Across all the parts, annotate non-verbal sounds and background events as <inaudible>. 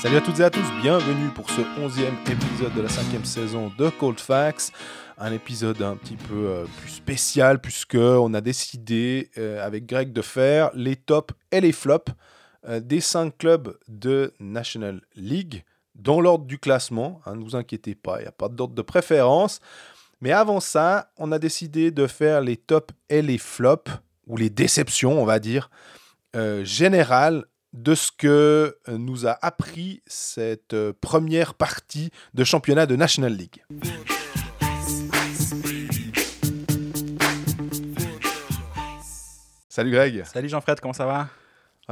Salut à toutes et à tous, bienvenue pour ce onzième épisode de la cinquième saison de Cold Facts. Un épisode un petit peu euh, plus spécial puisque on a décidé euh, avec Greg de faire les tops et les flops euh, des cinq clubs de National League dans l'ordre du classement. Hein, ne vous inquiétez pas, il n'y a pas d'ordre de préférence. Mais avant ça, on a décidé de faire les tops et les flops, ou les déceptions, on va dire, générales de ce que nous a appris cette première partie de championnat de National League. Salut Greg. Salut Jean-Fred, comment ça va?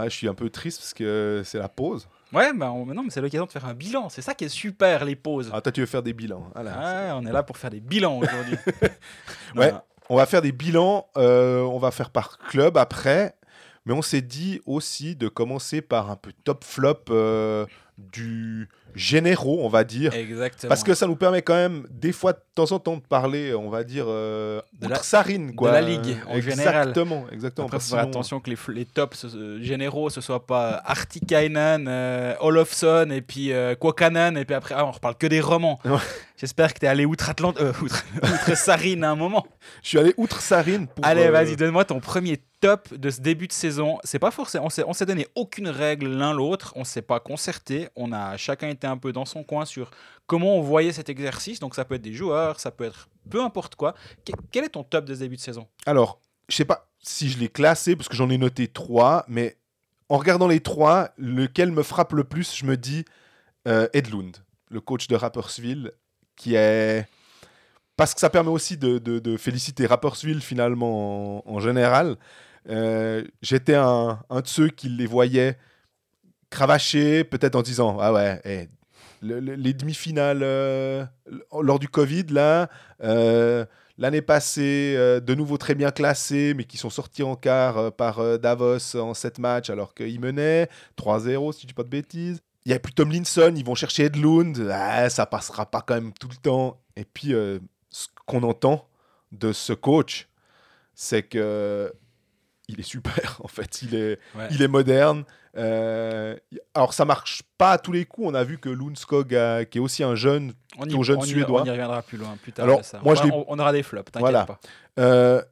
Je suis un peu triste parce que c'est la pause. Ouais, bah non, mais c'est l'occasion de faire un bilan. C'est ça qui est super, les pauses. Ah, toi, tu veux faire des bilans. Ah, on est là pour faire des bilans aujourd'hui. <laughs> ouais, on va faire des bilans. Euh, on va faire par club après. Mais on s'est dit aussi de commencer par un peu top flop euh, du généraux, on va dire. Exactement. Parce que ça nous permet quand même, des fois, de temps en temps, de parler, on va dire, euh, de la, sarine, quoi. De la ligue, en général. Exactement, exactement. Après, faut faire attention que les, les tops euh, généraux, ce soit pas Artikainen, euh, Olofsson, et puis euh, Kwakanen, et puis après, ah, on reparle que des romans. <laughs> J'espère que tu es allé outre-Atlantique, euh, outre, <laughs> outre Sarine à un moment. Je suis allé outre Sarine pour. Allez, vas-y, donne-moi ton premier top de ce début de saison. C'est pas forcément, on s'est donné aucune règle l'un l'autre, on s'est pas concerté, on a chacun été un peu dans son coin sur comment on voyait cet exercice. Donc ça peut être des joueurs, ça peut être peu importe quoi. quel est ton top de ce début de saison? Alors, je sais pas si je l'ai classé parce que j'en ai noté trois, mais en regardant les trois, lequel me frappe le plus, je me dis euh, Edlund, le coach de Rappersville, qui est parce que ça permet aussi de, de, féliciter Rappersville finalement en, général. Euh, j'étais un, de ceux qui les voyaient cravacher, peut-être en disant Ah ouais, les demi-finales euh, lors du Covid, là, euh, l'année passée, de nouveau très bien classés, mais qui sont sortis en quart par Davos en 7 matchs alors qu'ils menaient 3-0, si je dis pas de bêtises. Il n'y a plus Tomlinson, ils vont chercher Edlund, ah, ça passera pas quand même tout le temps. Et puis, ce qu'on entend de ce coach, c'est que il est super <laughs> en fait. Il est, il est moderne. Euh, alors ça marche pas à tous les coups. On a vu que Lundskog, qui est aussi un jeune, on y, jeune suédois. on y reviendra plus loin, plus tard. Alors moi, je on, aura des flops. Voilà. Pas. Euh,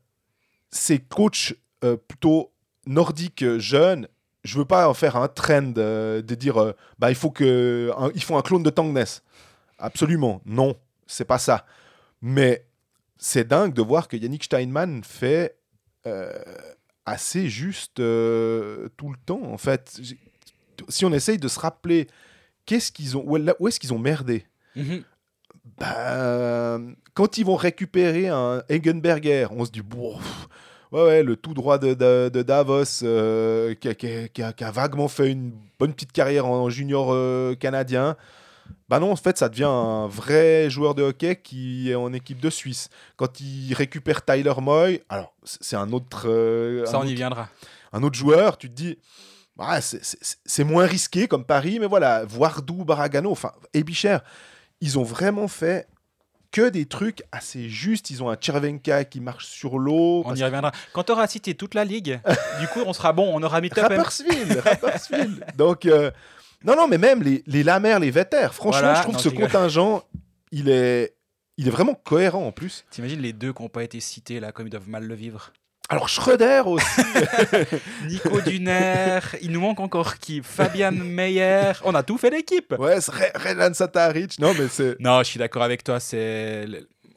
ces coachs euh, plutôt nordiques jeunes, je veux pas en faire un trend de dire bah il faut que ils font un clone de Tangness. Absolument non, c'est pas ça. Mais c'est dingue de voir que Yannick Steinman fait assez juste euh, tout le temps. En fait, si on essaye de se rappeler qu'est-ce qu'ils ont, où est-ce qu'ils ont merdé. Mhm. Bah, quand ils vont récupérer un Egenberger, on se dit bon, ouais, ouais, le tout droit de, de, Davos euh, qui, a, qui, a, qui, a, vaguement fait une bonne petite carrière en junior canadien. Bah non, en fait, ça devient un vrai joueur de hockey qui est en équipe de Suisse. Quand il récupère Tyler Moy, alors c'est un autre. Euh, ça, on y viendra. Un autre joueur, tu te dis, bah, c'est moins risqué comme Paris, mais voilà, Voardou, Baragano, enfin, Ebicher, ils ont vraiment fait que des trucs assez justes. Ils ont un Chervenka qui marche sur l'eau. On y reviendra. Quand tu auras cité toute la ligue, du coup, on sera bon. On aura mis <laughs> top. Rappersville, Rappersville. Donc, euh, non, non, mais même les, les Lamers, les Vetter, franchement, je trouve que ce contingent, il est, il est vraiment cohérent en plus. T'imagines les deux qui n'ont pas été cités là, comme ils doivent mal le vivre alors Schröder aussi. <laughs> Nico Duner. Il nous manque encore qui? Fabian Meyer. On a tout fait l'équipe. Ouais, Renan Sataric. Non, mais c'est. Non, je suis d'accord avec toi. C'est.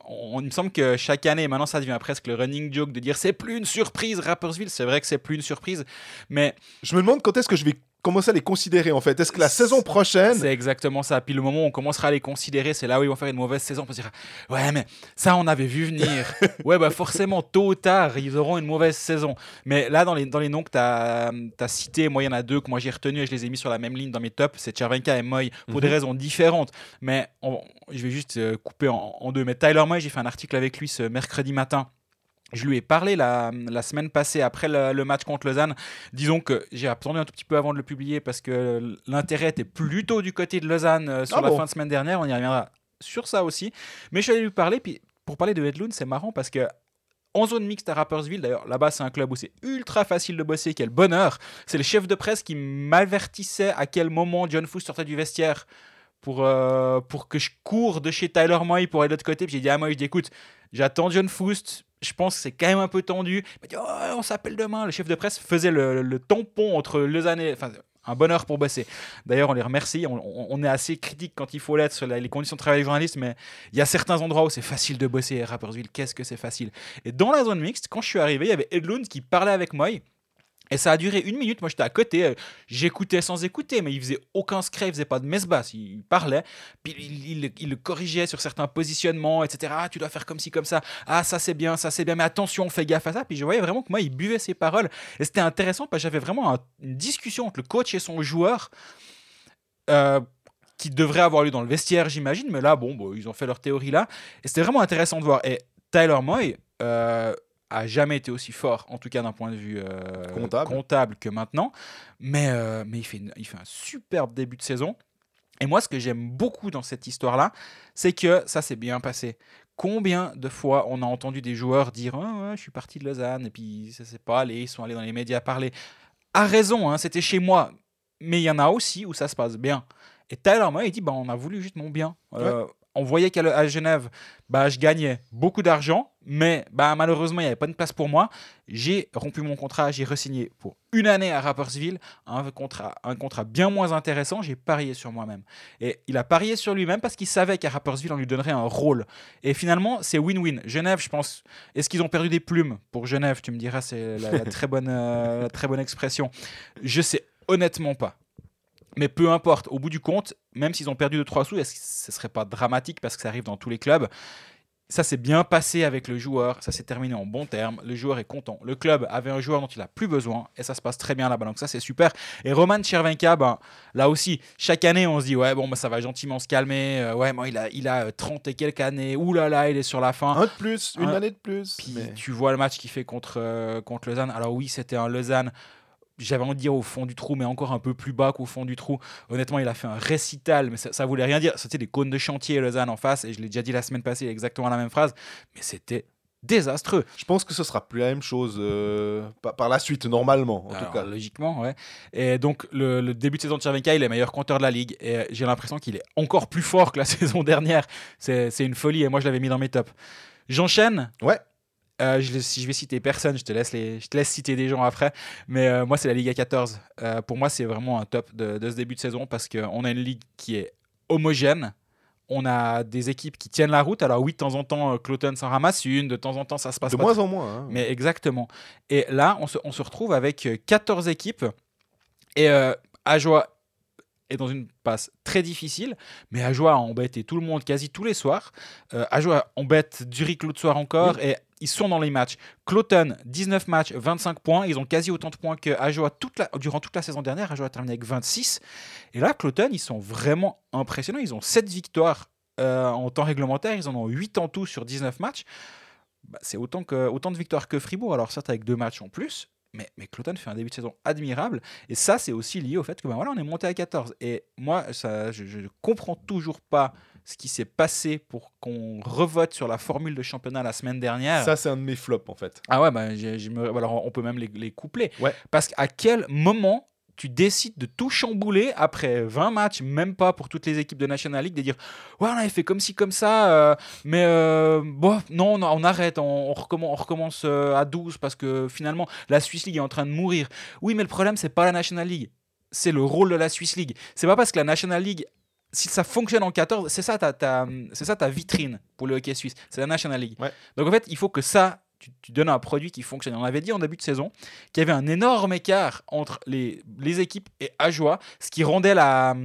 On, il me semble que chaque année, maintenant ça devient presque le running joke de dire c'est plus une surprise Rappersville. C'est vrai que c'est plus une surprise, mais je me demande quand est-ce que je vais commencer à les considérer en fait? Est-ce que la saison prochaine. C'est exactement ça. Puis le moment où on commencera à les considérer, c'est là où ils vont faire une mauvaise saison. On peut se dire Ouais, mais ça, on avait vu venir. <laughs> ouais, bah forcément, tôt ou tard, ils auront une mauvaise saison. Mais là, dans les, dans les noms que tu as, as, cités, moi, il y en a deux que moi j'ai retenus et je les ai mis sur la même ligne dans mes tops c'est Chervenka et Moy pour des mhm. raisons différentes. Mais je vais juste euh, couper en, en, deux. Mais Tyler Moy, j'ai fait un article avec lui ce mercredi matin je lui ai parlé la, la semaine passée après le, match contre Lausanne. Disons que j'ai attendu un tout petit peu avant de le publier parce que l'intérêt était plutôt du côté de Lausanne euh, sur ah la fin de semaine dernière. On y reviendra sur ça aussi. Mais je suis allé lui parler. Puis pour parler de Hedlund, c'est marrant parce que en zone mixte à Rappersville. D'ailleurs, là-bas, c'est un club où c'est ultra facile de bosser. Quel bonheur. C'est le chef de presse qui m'avertissait à quel moment John Foos sortait du vestiaire pour, euh, pour que je cours de chez Tyler Moy pour aller de l'autre côté. Puis j'ai dit à Moy, je dis, écoute, j'attends John Foust. Je pense que c'est quand même un peu tendu. Oh, on s'appelle demain. Le chef de presse faisait le, tampon entre Lausanne et. Enfin, un bonheur pour bosser. D'ailleurs, on les remercie. On, est assez critique quand il faut l'être sur les conditions de travail des journalistes, mais il y a certains endroits où c'est facile de bosser. à Rapperswil, qu'est-ce que c'est facile? Et dans la zone mixte, quand je suis arrivé, il y avait Edlund qui parlait avec moi. Et ça a duré une minute. Moi, j'étais à côté. euh, J'écoutais sans écouter, mais il faisait aucun secret, il faisait pas de messe basse. Il parlait, puis il, le corrigeait sur certains positionnements, etc. Ah, tu dois faire comme ci, comme ça. Ah, ça c'est bien, ça c'est bien, mais attention, fais gaffe à ça. Puis je voyais vraiment que moi, il buvait ses paroles. Et c'était intéressant parce que j'avais vraiment un- une discussion entre le coach et son joueur. euh, qui devrait avoir lieu dans le vestiaire, j'imagine, mais là, bon, bon, ils ont fait leur théorie là. Et c'était vraiment intéressant de voir. Et Tyler Moy euh, a jamais été aussi fort, en tout cas d'un point de vue euh, Comptable. que maintenant. Mais, euh, mais il, fait une- il fait un superbe début de saison. Et moi, ce que j'aime beaucoup dans cette histoire-là, c'est que ça s'est bien passé. Combien de fois on a entendu des joueurs dire Ah Je suis parti de Lausanne, et puis ça s'est pas allé, ils sont allés dans les médias parler. À raison, hein, c'était chez moi. Mais il y en a aussi où ça se passe bien. Et Tyler Moy, il dit bah, On a voulu juste mon bien. Euh, on voyait qu'à à Genève, bah, je gagnais beaucoup d'argent, mais bah, malheureusement, il n'y avait pas de place pour moi. J'ai rompu mon contrat, j'ai re-signé pour une année à Rappersville, un contrat, un contrat bien moins intéressant. J'ai parié sur moi-même. Et il a parié sur lui-même parce qu'il savait qu'à Rappersville, on lui donnerait un rôle. Et finalement, c'est win-win. Genève, je pense. Est-ce qu'ils ont perdu des plumes pour Genève Tu me diras, c'est la, la <laughs> très bonne, euh, la très bonne expression. Je sais honnêtement pas. Mais peu importe, au bout du compte, même s'ils ont perdu 2-3 sous, ce serait pas dramatique parce que ça arrive dans tous les clubs? Ça s'est bien passé avec le joueur, ça s'est terminé en bon terme, le joueur est content. Le club avait un joueur dont il a plus besoin et ça se passe très bien là-bas, donc ça c'est super. Et Roman Chervenka, ben, là aussi, chaque année on se dit ouais bon bah, ça va gentiment se calmer, euh, ouais moi il a, il a euh, 30 et quelques années, ouh là là il est sur la fin. Un de plus, une Un- année de plus. Puis mais- tu vois le match qu'il fait contre, euh, contre Lausanne. Alors oui, c'était un Lausanne, j'avais envie de dire au fond du trou, mais encore un peu plus bas qu'au fond du trou. Honnêtement, il a fait un récital, mais ça, ça voulait rien dire. C'était des cônes de chantier Lausanne en face, et je l'ai déjà dit la semaine passée, exactement la même phrase, mais c'était désastreux. Je pense que ce sera plus la même chose euh, par, la suite, normalement, en Alors, tout cas. Logiquement, ouais. Et donc, le, le début de saison de Chervenka, il est meilleur compteur de la ligue. Et j'ai l'impression qu'il est encore plus fort que la <laughs> saison dernière. C'est c'est une folie. Et moi, je l'avais mis dans mes tops. J'enchaîne? Ouais. Euh, je, si je vais citer personne, je te laisse, les, je te laisse citer des gens après. Mais euh, moi, c'est la Ligue à 14. Euh, pour moi, c'est vraiment un top de, de ce début de saison parce qu'on a une ligue qui est homogène. On a des équipes qui tiennent la route. Alors oui, de temps en temps, euh, Cloton s'en ramasse une. De temps en temps, ça se passe De pas moins en moins. hein. mais exactement. Et là, on se, on se retrouve avec euh, 14 équipes. Et euh, Ajoie est dans une passe très difficile, mais Ajoie a embêté tout le monde quasi tous les soirs. Euh, Ajoie embête Zurich l'autre soir encore, et ils sont dans les matchs. Cloton, 19 matchs, 25 points. Ils ont quasi autant de points que la, durant toute la saison dernière. Ajoie a terminé avec 26. Et là, Cloton, ils sont vraiment impressionnants. Ils ont 7 victoires euh, en temps réglementaire. Ils en ont 8 en tout sur 19 matchs. Bah, c'est autant, de victoires que Fribourg. Alors, certes, avec deux matchs en plus. Mais, mais fait un début de saison admirable. Et ça, c'est aussi lié au fait que ben voilà, on est monté à 14. Et moi, je ne comprends toujours pas ce qui s'est passé pour qu'on revote sur la formule de championnat la semaine dernière. Ça, c'est un de mes flops, en fait. Ah ouais, bah, alors on peut même les, les coupler. Ouais. Parce qu'à quel moment tu décides de tout chambouler après 20 matchs, même pas pour toutes les équipes de National League, de dire Ouais, on avait fait comme ci, comme ça, euh, mais euh, bon, non, on arrête, on, on recommence, on recommence euh, à 12 parce que finalement la Swiss League est en train de mourir. Oui, mais le problème, c'est pas la National League, c'est le rôle de la Swiss League. C'est pas parce que la National League si ça fonctionne en 14, c'est ça ta, ta- c'est ça ta vitrine pour le hockey suisse, c'est la National League. Ouais. Donc en fait, il faut que ça, tu, tu donnes un produit qui fonctionne. On avait dit en début de saison qu'il y avait un énorme écart entre les, les équipes et Ajoie, ce qui rendait la.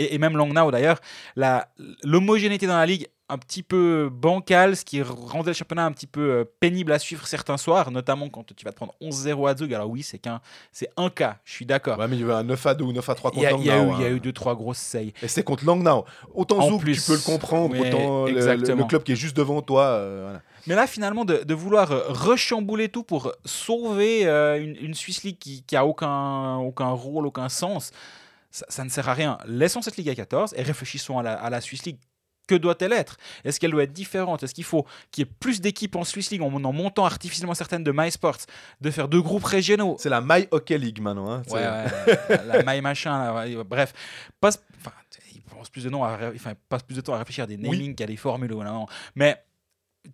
Et, et même Langnau d'ailleurs, l'homogénéité dans la ligue un petit peu bancale, ce qui rendait le championnat un petit peu euh, pénible à suivre certains soirs, notamment quand tu vas te prendre 11-0 à Zug. Alors oui, c'est qu'un, c'est un cas, je suis d'accord. Ouais, mais il y avait un 9 à 2 ou 9 à 3 Il y, contre a, il y a eu, Langnau. il y a hein. eu deux trois grosses sailles. Et c'est contre Langnau. Autant Zouk, tu peux le comprendre, autant le- le, exactement. le club qui est juste devant toi. euh, voilà. Mais là, finalement, de, de vouloir euh, rechambouler tout pour sauver euh, une, une Swiss League qui, qui a aucun, aucun rôle, aucun sens, ça, ça ne sert à rien. Laissons cette Ligue à 14 et réfléchissons à la, à la Swiss League que doit-elle être? Est-ce qu'elle doit être différente? Est-ce qu'il faut qu'il y ait plus d'équipes en Swiss League en, en montant artificiellement certaines de MySports, de faire deux groupes régionaux? C'est la My Hockey League maintenant. Hein, Ouais, ouais, la My machin, là, ouais, bref. Passe, il passe plus de, temps à, ré- enfin, passe plus de temps à réfléchir à des namings qu'à des formules. non. Mais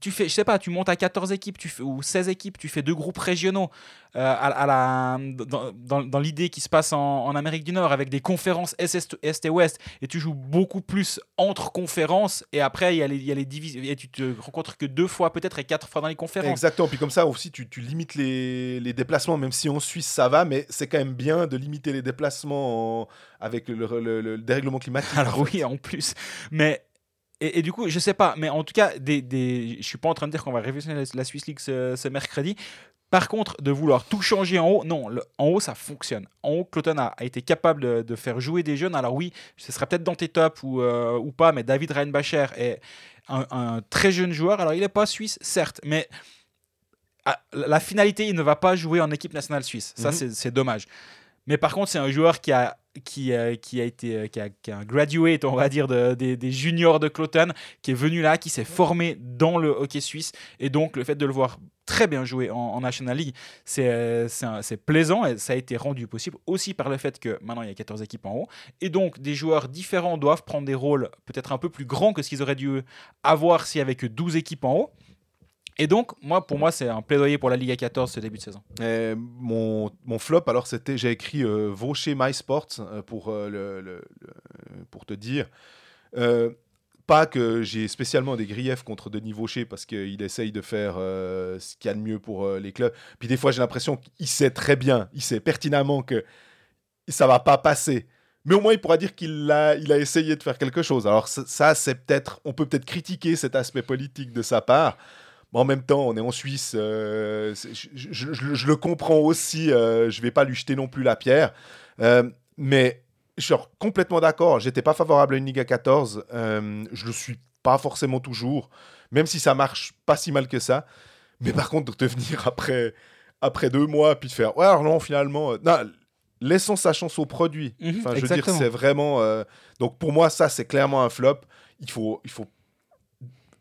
tu fais, je sais pas, tu montes à 14 équipes tu fais, ou 16 équipes, tu fais deux groupes régionaux euh, à, à la, dans, dans- dans l'idée qui se passe en, en Amérique du Nord avec des conférences Est, Est, et Ouest et tu joues beaucoup plus entre conférences et après il y a les, il y a les divisions et tu te rencontres que deux fois peut-être et quatre fois dans les conférences. Exactement. Puis comme ça aussi, tu, tu limites les, les déplacements, même si en Suisse ça va, mais c'est quand même bien de limiter les déplacements en- avec le, le- le- le dérèglement climatique. Alors oui, en plus. Mais et, et du coup, je sais pas, mais en tout cas, des, des, je suis pas en train de dire qu'on va révolutionner la, Swiss League ce, ce mercredi. Par contre, de vouloir tout changer en haut, non, le- en haut ça fonctionne. En haut, Cloton a, a été capable de, de faire jouer des jeunes. Alors oui, ce sera peut-être dans tes tops ou, euh, ou pas, mais David Reinbacher est un, un très jeune joueur. Alors il n'est pas suisse, certes, mais ah, la finalité, il ne va pas jouer en équipe nationale suisse. Ça, Mhm. c'est dommage. Mais par contre, c'est un joueur qui a, qui, euh, qui a été euh, qui a, qui a un graduate, on va dire, de- des, des juniors de Cloton, qui est venu là, qui s'est formé dans le hockey suisse. Et donc, le fait de le voir très bien jouer en, en National League, c'est euh, c'est plaisant et ça a été rendu possible aussi par le fait que maintenant il y a 14 équipes en haut. Et donc, des joueurs différents doivent prendre des rôles peut-être un peu plus grands que ce qu'ils auraient dû avoir s'il y avait que 12 équipes en haut. Et donc, moi, pour moi, c'est un plaidoyer pour la Ligue 14 ce début de saison. Mon, flop, alors c'était, j'ai écrit euh, Vaucher My Sports euh, pour, euh, le, pour te dire. Pas que j'ai spécialement des griefs contre Denis Vaucher parce qu'il essaye de faire ce qu'il y a de mieux pour les clubs. Puis des fois, j'ai l'impression qu'il sait très bien, il sait pertinemment que ça va pas passer. Mais au moins, il pourra dire qu'il a, il a essayé de faire quelque chose. Alors ça, c'est peut-être, on peut peut-être critiquer cet aspect politique de sa part. En même temps, on est en Suisse. euh, je, je- je- je le comprends aussi. euh, je vais pas lui jeter non plus la pierre. Euh, mais je suis complètement d'accord. J'étais pas favorable à une Ligue à 14. euh, je le suis pas forcément toujours. Même si ça marche pas si mal que ça. Mais par contre, de venir après, après deux mois, puis de faire Ouais, alors non, finalement. non, laissons sa chance au produit. Mhm, Enfin, je veux dire, c'est vraiment. Donc pour moi, ça, c'est clairement un flop. Il faut, il faut.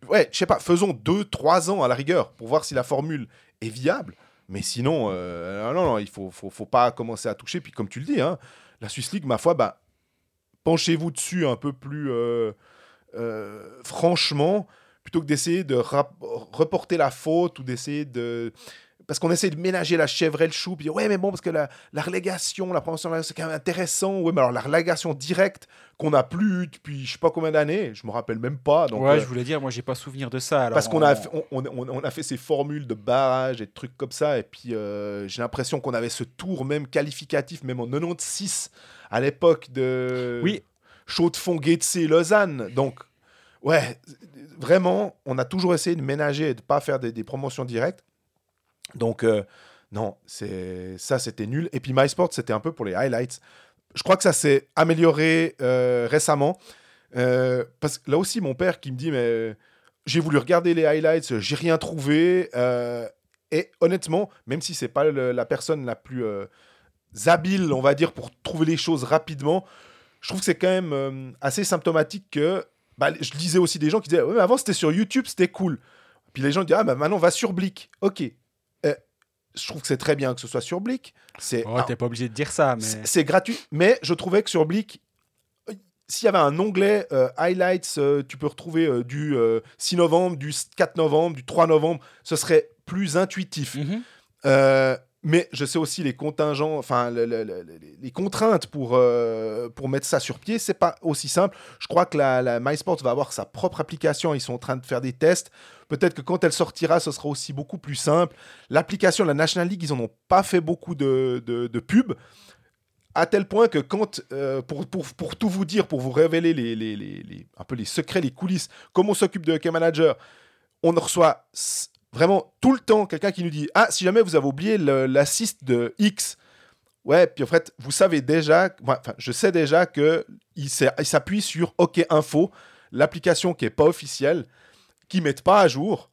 Ouais, je sais pas, faisons deux, trois ans à la rigueur pour voir si la formule est viable. Mais sinon, euh, non, non, il faut, faut, faut pas commencer à toucher. Puis comme tu le dis, hein, la Swiss League, ma foi, bah, penchez-vous dessus un peu plus euh, euh, franchement, plutôt que d'essayer de reporter la faute ou d'essayer de... Parce qu'on essaie de ménager la chèvre et le chou, puis ouais, mais bon, parce que la, la relégation, la promotion, c'est quand même intéressant. Ouais, mais alors la relégation directe qu'on n'a plus depuis je sais pas combien d'années, je me rappelle même pas. Donc, ouais, euh, je voulais dire, moi, j'ai pas souvenir de ça. alors parce qu'on a, on- fait- on, on- on- on a fait ces formules de barrage et de trucs comme ça, et puis euh, j'ai l'impression qu'on avait ce tour même qualificatif, même en 96, à l'époque de Oui. Chaux de et Lausanne. Donc, ouais, vraiment, on a toujours essayé de ménager et de pas faire des, des promotions directes. Donc, euh, non, ça, c'était nul. Et puis MySport, c'était un peu pour les highlights. Je crois que ça s'est amélioré euh, récemment. Euh, parce que là aussi, mon père qui me dit, mais j'ai voulu regarder les highlights, j'ai rien trouvé. et honnêtement, même si c'est pas la personne la plus habile, on va dire, pour trouver les choses rapidement, je trouve que c'est quand même assez symptomatique que. bah, je lisais aussi des gens qui disaient, mais avant c'était sur YouTube, c'était cool. Puis les gens disent, ah, bah maintenant va sur Blick. Ok. Je trouve que c'est très bien que ce soit sur Blick. C'est Oh, t'es pas obligé de dire ça, mais. c'est gratuit, mais je trouvais que sur Blick, s'il y avait un onglet euh, highlights, euh, tu peux retrouver euh, du euh, 6 novembre, du 4 novembre, du 3 novembre, ce serait plus intuitif. Mhm. Euh, mais je sais aussi les contingents, enfin le- le- le- le- les contraintes pour, euh, pour mettre ça sur pied, c'est pas aussi simple. Je crois que la, MySports va avoir sa propre application, ils sont en train de faire des tests. Peut-être que quand elle sortira, ce sera aussi beaucoup plus simple. L'application la National League, ils en ont pas fait beaucoup de, de, de pubs. À tel point que quand, euh, pour, pour, pour tout vous dire, pour vous révéler les, les, les- un peu les secrets, les coulisses, comme on s'occupe de Hockey Manager, on reçoit vraiment tout le temps quelqu'un qui nous dit Ah, si jamais vous avez oublié l'assist de X, ouais, puis en fait, vous savez déjà, enfin, je sais déjà que il s'appuie sur OK Info, l'application qui est pas officielle, qui mettent pas à jour.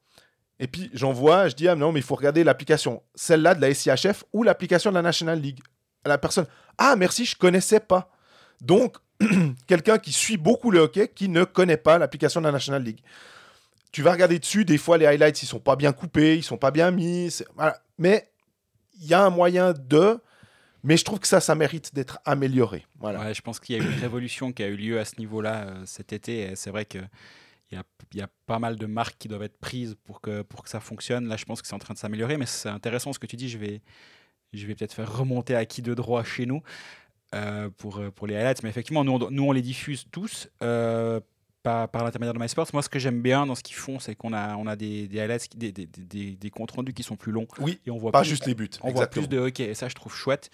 Et puis j'envoie, je dis ah non mais il faut regarder l'application, celle-là de la SIHF ou l'application de la National League. La personne ah merci je connaissais pas. Donc <clears throat> quelqu'un qui suit beaucoup le hockey, qui ne connaît pas l'application de la National League. Tu vas regarder dessus, des fois les highlights, ils sont pas bien coupés, ils sont pas bien mis. Mais il y a un moyen de. Mais je trouve que ça, ça mérite d'être amélioré. Voilà. je pense qu'il y a une révolution qui a eu lieu à ce niveau-là euh, cet été. C'est vrai qu'il y a, y a pas mal de marques qui doivent être prises pour que, pour que ça fonctionne. Là, je pense que c'est en train de s'améliorer. Mais c'est intéressant ce que tu dis. Je vais, je vais peut-être faire remonter à qui de droit chez nous. Euh, pour, euh, pour les highlights. Mais effectivement, nous, on, nous, on les diffuse tous par, par l'intermédiaire de MySports. Moi, ce que j'aime bien dans ce qu'ils font, c'est qu'on a, on a des, des highlights, des, des, des, des, comptes rendus qui sont plus longs. Oui, et on voit pas juste les buts. On voit plus de hockey, et ça, je trouve chouette.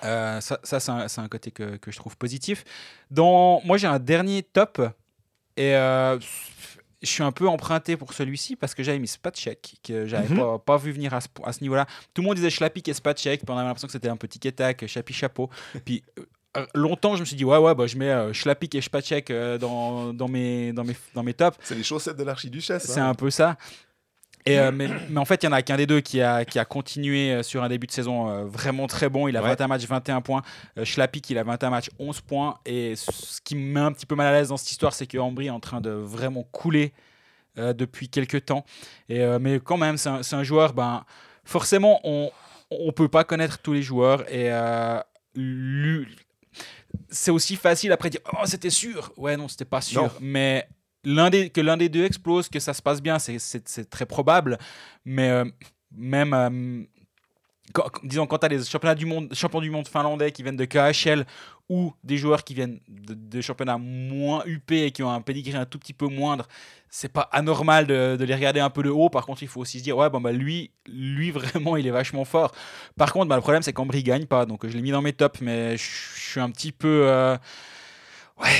ça, ça c'est un, un, côté que, que, je trouve positif. Dans, moi, j'ai un dernier top. Et je suis un peu emprunté pour celui-ci parce que j'avais mis Spatchek, que j'avais mhm. pas, pas, vu venir à ce, niveau-là. Tout le monde disait Schlappik et Spatchek, puis on avait l'impression que c'était un petit tac, Chapi chapeau. Puis euh, longtemps, je me suis dit, ouais, ouais, bah, je mets euh, Schlappik et Spatchek euh, dans, dans, mes, dans, mes, dans mes tops. C'est les chaussettes de l'archiduchesse. C'est hein. un peu ça. Et, euh, <clears throat> mais, mais, en fait, il y en a qu'un des deux qui a, qui a continué euh, sur un début de saison euh, vraiment très bon. Il a ouais. 21 matchs, 21 points. Euh, Schlappik, il a 21 matchs, 11 points. Et ce qui me met un petit peu mal à l'aise dans cette histoire, c'est que Ambry est en train de vraiment couler euh, depuis quelques temps. Et, euh, mais quand même, c'est un, un, joueur, ben, forcément, on ne peut pas connaître tous les joueurs. Et c'est aussi facile après de dire Oh, c'était sûr. Ouais, non, c'était pas sûr. Non. Mais l'un des, que l'un des deux explose, que ça se passe bien, c'est très probable. Mais euh, même, euh, disons, quand tu as les championnats du monde, champions du monde finlandais qui viennent de KHL ou des joueurs qui viennent de, championnats moins UP et qui ont un pedigree un tout petit peu moindre, c'est pas anormal de, les regarder un peu de haut. Par contre, il faut aussi se dire, ouais, bon, bah, lui, lui <laughs> vraiment, il est vachement fort. Par contre, bah, le problème, c'est qu'Ambry gagne pas. Donc, je l'ai mis dans mes tops, mais je suis un petit peu. Euh, ouais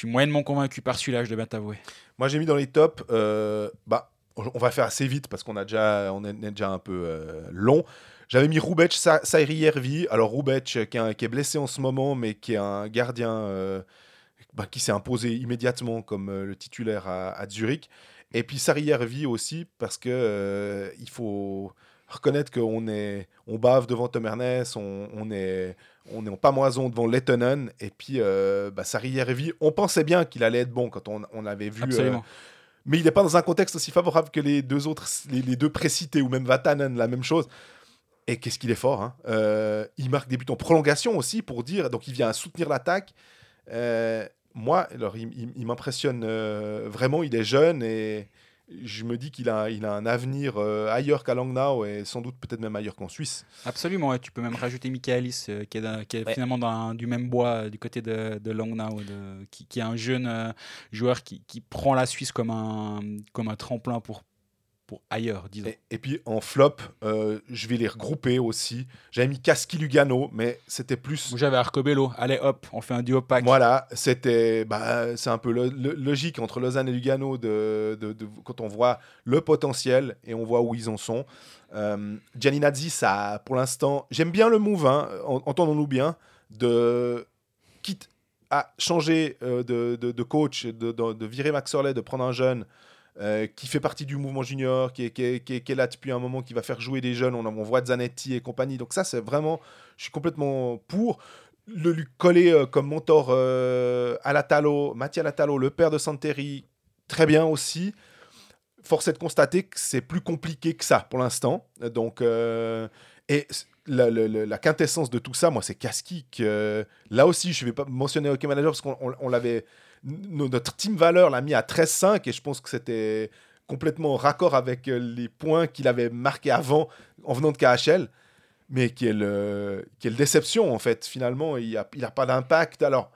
suis moyennement convaincu par celui-là, je dois bien t'avouer. Moi, j'ai mis dans les tops. Euh, bah, on va faire assez vite parce qu'on a déjà, on est déjà un peu euh, long. J'avais mis Roubec Sairi Hervi. Alors, Roubec, qui, qui, est blessé en ce moment, mais qui est un gardien euh, bah, qui s'est imposé immédiatement comme euh, le titulaire à, Zurich. Et puis, Sari Hervi aussi, parce que euh, il faut reconnaître qu'on est, on bave devant Tom Ernest, on, on est, on est en pamoison devant Lettonen, et puis euh, bah, on pensait bien qu'il allait être bon quand on, on avait vu. Euh, mais il n'est pas dans un contexte aussi favorable que les deux autres, les, deux précités, ou même Vatanen, la même chose. Et qu'est-ce qu'il est fort hein euh, Il marque des buts en prolongation aussi, pour dire, donc il vient soutenir l'attaque. Euh, moi, alors, il m'impressionne euh, vraiment, il est jeune et je me dis qu'il a, il a un avenir euh, ailleurs qu'à Langnau et sans doute peut-être même ailleurs qu'en Suisse. Absolument, ouais. tu peux même rajouter Michaelis euh, qui est, dans, qui est ouais. finalement dans, du même bois euh, du côté de, de Langnau, de, qui, qui, est un jeune euh, joueur qui, qui, prend la Suisse comme un, comme un tremplin pour, pour ailleurs, disons. Et, et puis en flop, euh, je vais les regrouper aussi. J'avais mis Kaski Lugano, mais c'était plus. J'avais Arcobello. Allez hop, on fait un duo pack. Voilà, c'était, bah, c'est un peu le, le, logique entre Lausanne et Lugano de, de, de, quand on voit le potentiel et on voit où ils en sont. Euh, Gianni Nazzi, ça, pour l'instant, j'aime bien le move, hein, entendons-nous bien, de quitte à changer euh, de, de, coach, de, de, virer Max Orley, de prendre un jeune euh, qui fait partie du mouvement junior, qui est, qui, est, qui, est, là depuis un moment, qui va faire jouer des jeunes. On, on voit Zanetti et compagnie. Donc ça, c'est vraiment, je suis complètement pour. Le lui coller euh, comme mentor euh, à Latalo, Mathieu Latalo, le père de Santeri, très bien aussi. Force est de constater que c'est plus compliqué que ça pour l'instant. Donc, euh, et la, quintessence de tout ça, moi, c'est Kaski. là aussi, je ne vais pas mentionner Hockey Manager parce qu'on on, on l'avait notre team valeur l'a mis à 13-5 et je pense que c'était complètement raccord avec euh, les points qu'il avait marqués avant en venant de KHL. Mais quelle, quelle déception en fait, finalement, il n'a il a pas d'impact. Alors,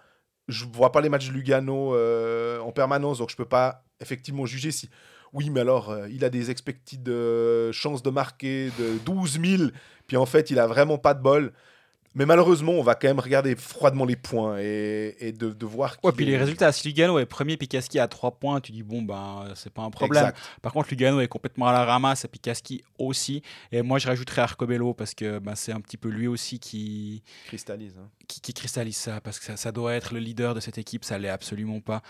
je vois pas les matchs de Lugano euh, en permanence, donc je peux pas effectivement juger si. Oui, mais alors, euh, il a des expected chances de marquer de 12 000, puis en fait, il a vraiment pas de bol. Mais malheureusement, on va quand même regarder froidement les points et, et de, de, voir. Ouais, puis les résultats, si Lugano est premier, Pikaski à 3 points, tu dis bon, ben, c'est pas un problème. Exact. Par contre, Lugano est complètement à la ramasse et Pikaski aussi. Et moi, je rajouterais Arcobello parce que ben, c'est un petit peu lui aussi qui. Cristallise. Hein. Qui, qui, cristallise ça, parce que ça, ça, doit être le leader de cette équipe, ça l'est absolument pas.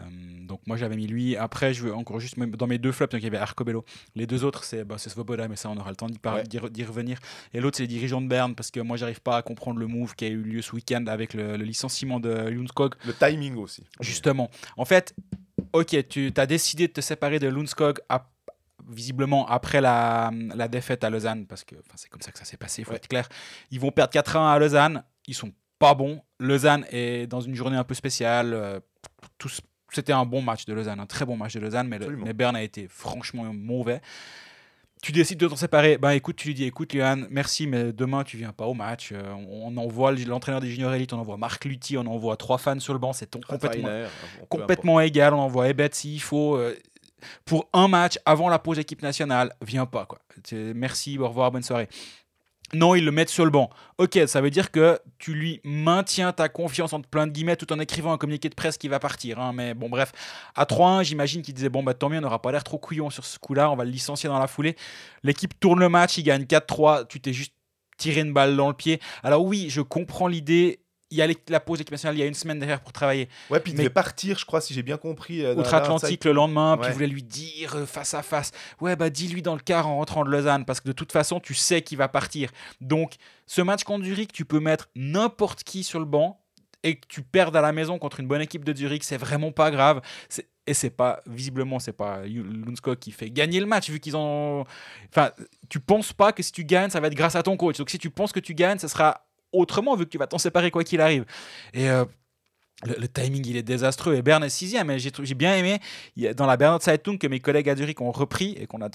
Euh, donc moi j'avais mis lui. Après, je veux encore juste dans mes deux flops, donc il y avait Arcobello. Les deux autres, c'est bah, Svoboda, mais ça on aura le temps d'y Ouais. revenir. Et l'autre, c'est les dirigeants de Berne, parce que moi j'arrive pas à comprendre le move qui a eu lieu ce week-end avec le, le licenciement de Lundskog. Le timing aussi. Justement. En fait, ok, tu as décidé de te séparer de Lundskog visiblement après la, la défaite à Lausanne, parce que c'est comme ça que ça s'est passé, il faut Ouais. être clair. Ils vont perdre 4-1 à Lausanne, ils sont pas bons. Lausanne est dans une journée un peu spéciale. euh, tous- C'était un bon match de Lausanne, un très bon match de Lausanne, mais, le, mais Berne a été franchement mauvais. Tu décides de t'en séparer, bah écoute, tu lui dis écoute Johan, merci, mais demain tu viens pas au match. Euh, on, on envoie l'entraîneur des juniors élites, on envoie Marc Lutti, on envoie trois fans sur le banc, c'est complètement Rainer, complètement égal. On envoie Ebet s'il faut. euh, pour un match avant la pause équipe nationale, viens pas. quoi. Merci, au revoir, bonne soirée. Non, ils le mettent sur le banc. Ok, ça veut dire que tu lui maintiens ta confiance entre plein de guillemets tout en écrivant un communiqué de presse qui va partir. hein. Mais bon, bref, à 3-1, j'imagine qu'il disait Bon, bah tant mieux, on n'aura pas l'air trop couillon sur ce coup-là, on va le licencier dans la foulée. L'équipe tourne le match, il gagne 4-3, tu t'es juste tiré une balle dans le pied. Alors, oui, je comprends l'idée. Il y a la pause équipe nationale, il y a une semaine derrière pour travailler. Ouais, puis il devait partir, je crois, si j'ai bien compris. euh, outre-Atlantique le lendemain, puis il voulait lui dire euh, face à face Ouais, bah dis-lui dans le car en rentrant de Lausanne, parce que de toute façon, tu sais qu'il va partir. Donc, ce match contre Zurich, tu peux mettre n'importe qui sur le banc et que tu perdes à la maison contre une bonne équipe de Zurich, c'est vraiment pas grave. Et c'est pas, visiblement, c'est pas Lundskog qui fait gagner le match, vu qu'ils ont. Enfin, tu penses pas que si tu gagnes, ça va être grâce à ton coach. Donc, si tu penses que tu gagnes, ça sera autrement, vu que tu vas t'en séparer quoi qu'il arrive. Et. euh, le, le timing il est désastreux et Berne est sixième mais j'ai bien aimé il y a- dans la Bernard Zeitung que mes collègues à Zurich ont repris et qu'on a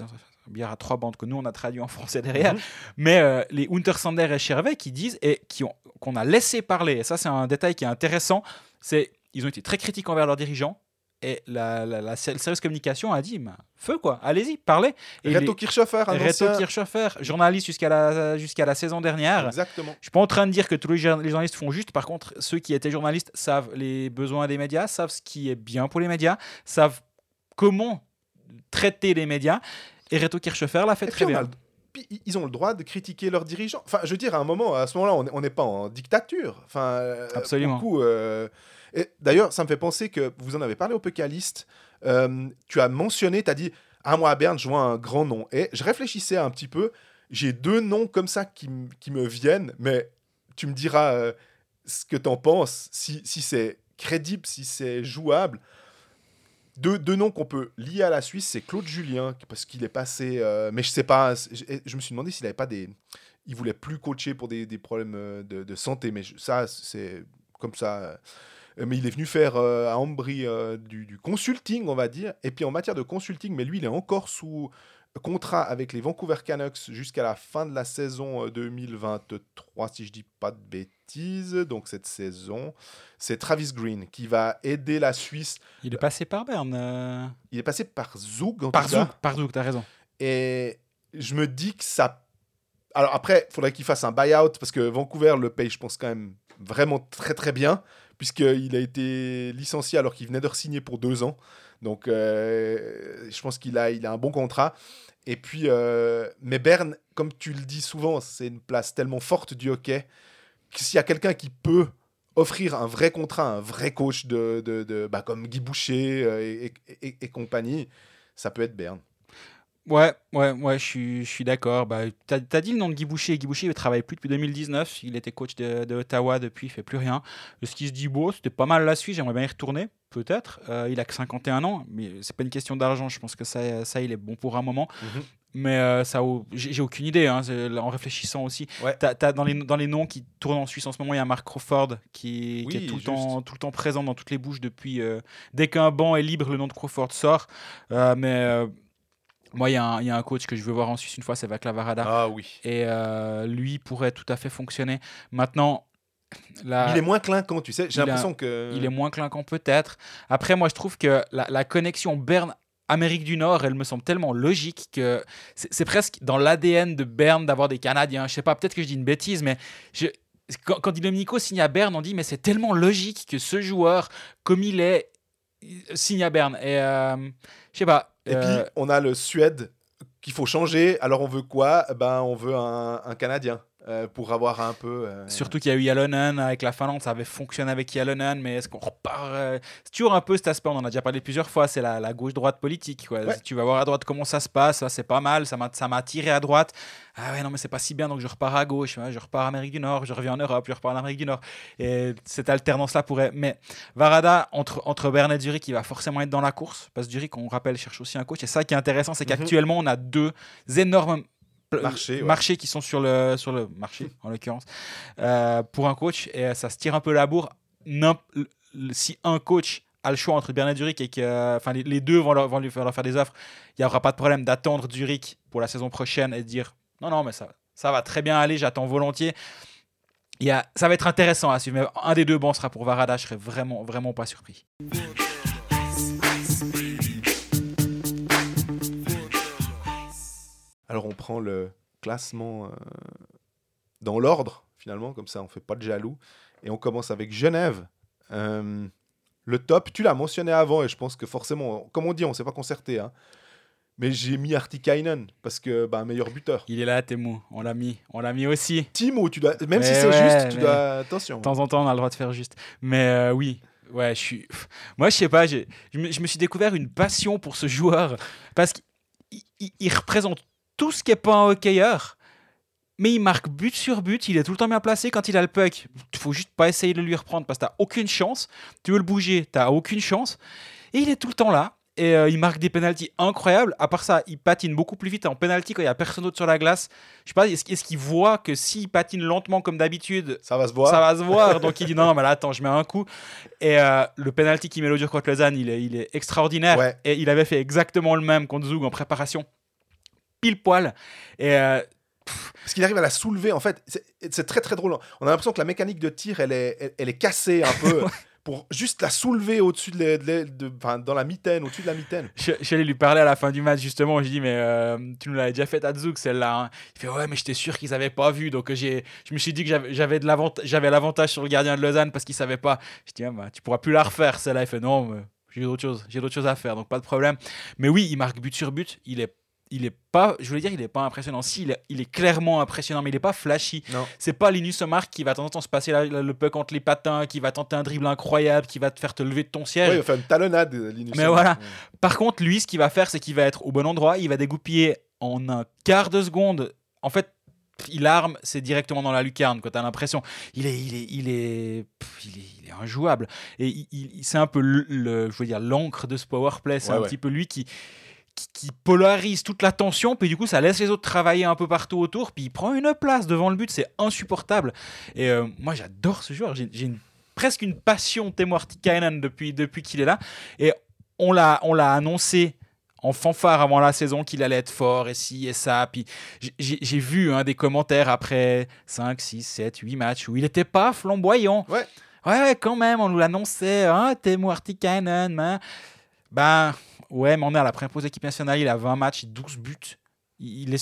bien à trois bandes que nous on a traduit en français derrière Mhm. mais euh, les Untersander et Chervet qui disent et qui ont qu'on a laissé parler et ça c'est un détail qui est intéressant c'est ils ont été très critiques envers leurs dirigeants et la, la, la service communication a dit feu quoi allez-y parlez et Reto Kirchhofer, les, Reto ancien- Kirchhofer journaliste jusqu'à la jusqu'à la saison dernière Exactement. je suis pas en train de dire que tous les, jour- les journalistes font juste. Par contre, ceux qui étaient journalistes savent les besoins des médias, savent ce qui est bien pour les médias, savent comment traiter les médias. Et Reto Kirchhofer l'a fait Et très bien. Ils ont le droit de critiquer leurs dirigeants. Enfin, je veux dire, à un moment, à ce moment-là, on est- on n'est pas en dictature. Enfin, euh, Absolument. beaucoup, euh, et D'ailleurs, ça me fait penser que vous en avez parlé au Pécaliste. euh, tu as mentionné, tu as dit Ah, moi, à Berne, je vois un grand nom. Et je réfléchissais un petit peu. J'ai deux noms comme ça qui me viennent, mais tu me diras euh, ce que tu en penses, si, si c'est crédible, si c'est jouable. Deux, noms qu'on peut lier à la Suisse, c'est Claude Julien, parce qu'il est passé. euh, mais je sais pas, je, je me suis demandé s'il avait pas des. Il voulait plus coacher pour des, problèmes euh, de, santé, mais ça, c'est comme ça. euh, Mais il est venu faire à Ambry du, consulting, on va dire. Et puis en matière de consulting, mais lui, il est encore sous contrat avec les Vancouver Canucks jusqu'à la fin de la saison euh, 2023, si je dis pas de bêtises. Donc cette saison, c'est Travis Green qui va aider la Suisse. Il est passé par Berne. euh, Il est passé par Zug, en Par tout cas. Zouk, par Zouk, t'as raison. Et je me dis que ça. Alors après, il faudrait qu'il fasse un buyout parce que Vancouver le paye, je pense, quand même vraiment très très bien, puisqu'il a été licencié alors qu'il venait de re-signer pour deux ans. Donc euh, je pense qu'il a, il a un bon contrat. Et puis, euh, mais Berne, comme tu le dis souvent, c'est une place tellement forte du hockey s'il y a quelqu'un qui peut offrir un vrai contrat, un vrai coach de, de, de- bah, comme Guy Boucher euh, et, et- et- et compagnie, ça peut être Berne. Ouais, ouais, ouais, je suis, je suis d'accord. Bah, t'as, as dit le nom de Guy Boucher. Guy Boucher, il travaille plus depuis 2019. Il était coach de, de Ottawa depuis, il fait plus rien. Le ski se dit beau, c'était pas mal la Suisse. J'aimerais bien y retourner, peut-être. Euh, il a que 51 ans, mais c'est pas une question d'argent. Je pense que ça, ça, il est bon pour un moment. Mhm. Mais euh, ça, j'ai aucune idée. hein, en réfléchissant aussi, Ouais. Dans les dans les noms qui tournent en Suisse en ce moment, il y a Mark Crawford qui, qui est tout le temps tout le temps présent dans toutes les bouches depuis. euh, dès qu'un banc est libre, le nom de Crawford sort. Euh, mais moi, il y, a un- il y a un coach que je veux voir en Suisse une fois, c'est Vaclav Varada. Ah oui. Et lui pourrait tout à fait fonctionner. Maintenant, la, il est moins clinquant, tu sais. J'ai a- l'impression que. il est moins clinquant peut-être. Après, moi, je trouve que la, la connexion Berne. Amérique du Nord, elle me semble tellement logique que c'est presque dans l'ADN de Berne d'avoir des Canadiens. Je sais pas, peut-être que je dis une bêtise, mais je, quand, quand Domenico signe à Berne, on dit mais c'est tellement logique que ce joueur, comme il est, signe à Berne. Et euh, je sais pas. Et euh, puis, on a le Suède qu'il faut changer. Alors, on veut quoi? Ben, on veut un, un Canadien. Euh, pour avoir un peu. euh, Surtout qu'il y a eu Yalonen avec la Finlande, ça avait fonctionné avec Yalonen, mais est-ce qu'on repart euh, C'est toujours un peu cet aspect, on en a déjà parlé plusieurs fois, c'est la, la gauche-droite politique. Quoi. Ouais. Si tu vas voir à droite comment ça se passe, c'est pas mal, ça m'a attiré à droite. Ah ouais, non, mais c'est pas si bien, donc je repars à gauche, ouais, je repars en Amérique du Nord, je reviens en Europe, je repars en Amérique du Nord. Et cette alternance-là pourrait. Mais Varada, entre, entre Bern et Zurich, il va forcément être dans la course, parce que Zurich, on rappelle, cherche aussi un coach. Et ça qui est intéressant, c'est Mhm. qu'actuellement, on a deux énormes ouais. marchés qui sont sur le, sur le marché, en l'occurrence, euh, pour un coach. Et euh, ça se tire un peu la bourre. Si un coach a le choix entre Bernard Zurich et que enfin les, les deux vont leur, vont lui faire, leur faire des offres, il n'y aura pas de problème d'attendre Zurich pour la saison prochaine et de dire non, non, mais ça, ça va très bien aller, j'attends volontiers. Il y a, ça va être intéressant à suivre. Mais un des deux bancs sera pour Varada, je serais vraiment, vraiment pas surpris. Alors on prend le classement euh, dans l'ordre, finalement, comme ça on fait pas de jaloux. Et on commence avec Genève. Euh, le top, tu l'as mentionné avant, et je pense que forcément, comme on dit, on s'est pas concerté. hein. mais j'ai mis Artikainen, parce que bah, meilleur buteur. Il est là, Temu. On l'a mis. On l'a mis aussi. Timo, tu dois, même si c'est ouais, juste, tu dois. Attention. De temps en temps, on a le droit de faire juste. Mais euh, oui, ouais, je suis. Moi, je sais pas, je me, je me suis découvert une passion pour ce joueur parce qu'il il- il représente tout ce qui est pas un hockeyeur. Mais il marque but sur but, il est tout le temps bien placé quand il a le puck. Il faut juste pas essayer de lui reprendre parce que t'as aucune chance. Tu veux le bouger, t'as aucune chance. Et il est tout le temps là. Et euh, il marque des pénalties incroyables. À part ça, il patine beaucoup plus vite en pénalty quand il y a personne d'autre sur la glace. Je sais pas, est-ce qu'il voit que s'il patine lentement comme d'habitude, Ça va se voir. ça va se voir. Donc il dit non, non, mais là, attends, je mets un coup. Et euh, le penalty qui met l'eau dure contre Lausanne, il est, il est extraordinaire. Ouais. Et il avait fait exactement le même contre Zug en préparation. Pile poil. Et euh, Parce qu'il arrive à la soulever, en fait, c'est- très très drôle. On a l'impression que la mécanique de tir, elle est, elle, elle est cassée un peu. <laughs> Pour juste la soulever au-dessus de, de de- enfin, dans la mitaine, au-dessus de la mitaine. je, je suis allé lui parler à la fin du match, justement. J'ai dit, mais euh, tu nous l'avais déjà fait à Zug, celle-là. hein. Il fait, ouais, mais j'étais sûr qu'ils avaient pas vu. Donc j'ai, je me suis dit que j'avais- j'avais de l'avanta- j'avais l'avantage sur le gardien de Lausanne parce qu'il savait pas. Je dis, ah, bah, tu pourras plus la refaire, celle-là. Il fait, non, mais j'ai d'autres choses, j'ai d'autres choses à faire, donc pas de problème. Mais oui, il marque but sur but. Il est, il est pas, je voulais dire, il est pas impressionnant. Si, il est, il est clairement impressionnant, mais il est pas flashy. Non. C'est pas Linus Omar qui va de temps en temps se passer la- la- le puck entre les patins, qui va tenter un dribble incroyable, qui va te faire te lever de ton siège. Ouais, il va faire une talonnade, Linus. Mais voilà. Par contre, lui, ce qu'il va faire, c'est qu'il va être au bon endroit, il va dégoupiller en un quart de seconde. En fait, il arme, c'est directement dans la lucarne, quand t'as l'impression. Il est, il est, il est, pff, il est, il est injouable. Et il- il- c'est un peu le, le- je veux dire, l'encre de ce powerplay. C'est Ouais, un petit peu lui qui, qui, polarise toute la tension, puis du coup, ça laisse les autres travailler un peu partout autour, puis il prend une place devant le but, c'est insupportable. Et euh, moi, j'adore ce joueur. J'ai une- presque une passion Temo Artikainen depuis, depuis qu'il est là. Et on l'a, on l'a annoncé en fanfare avant la saison qu'il allait être fort et ci et ça. Puis j'ai- vu hein, des commentaires après 5, 6, 7, 8 matchs où il n'était pas flamboyant. Ouais. Ouais, quand même, on nous l'annonçait. Hein, Temo Artikainen. hein. Ben, ouais, mais on est la prépose équipe nationale. Il a 20 matchs, 12 buts. Il est,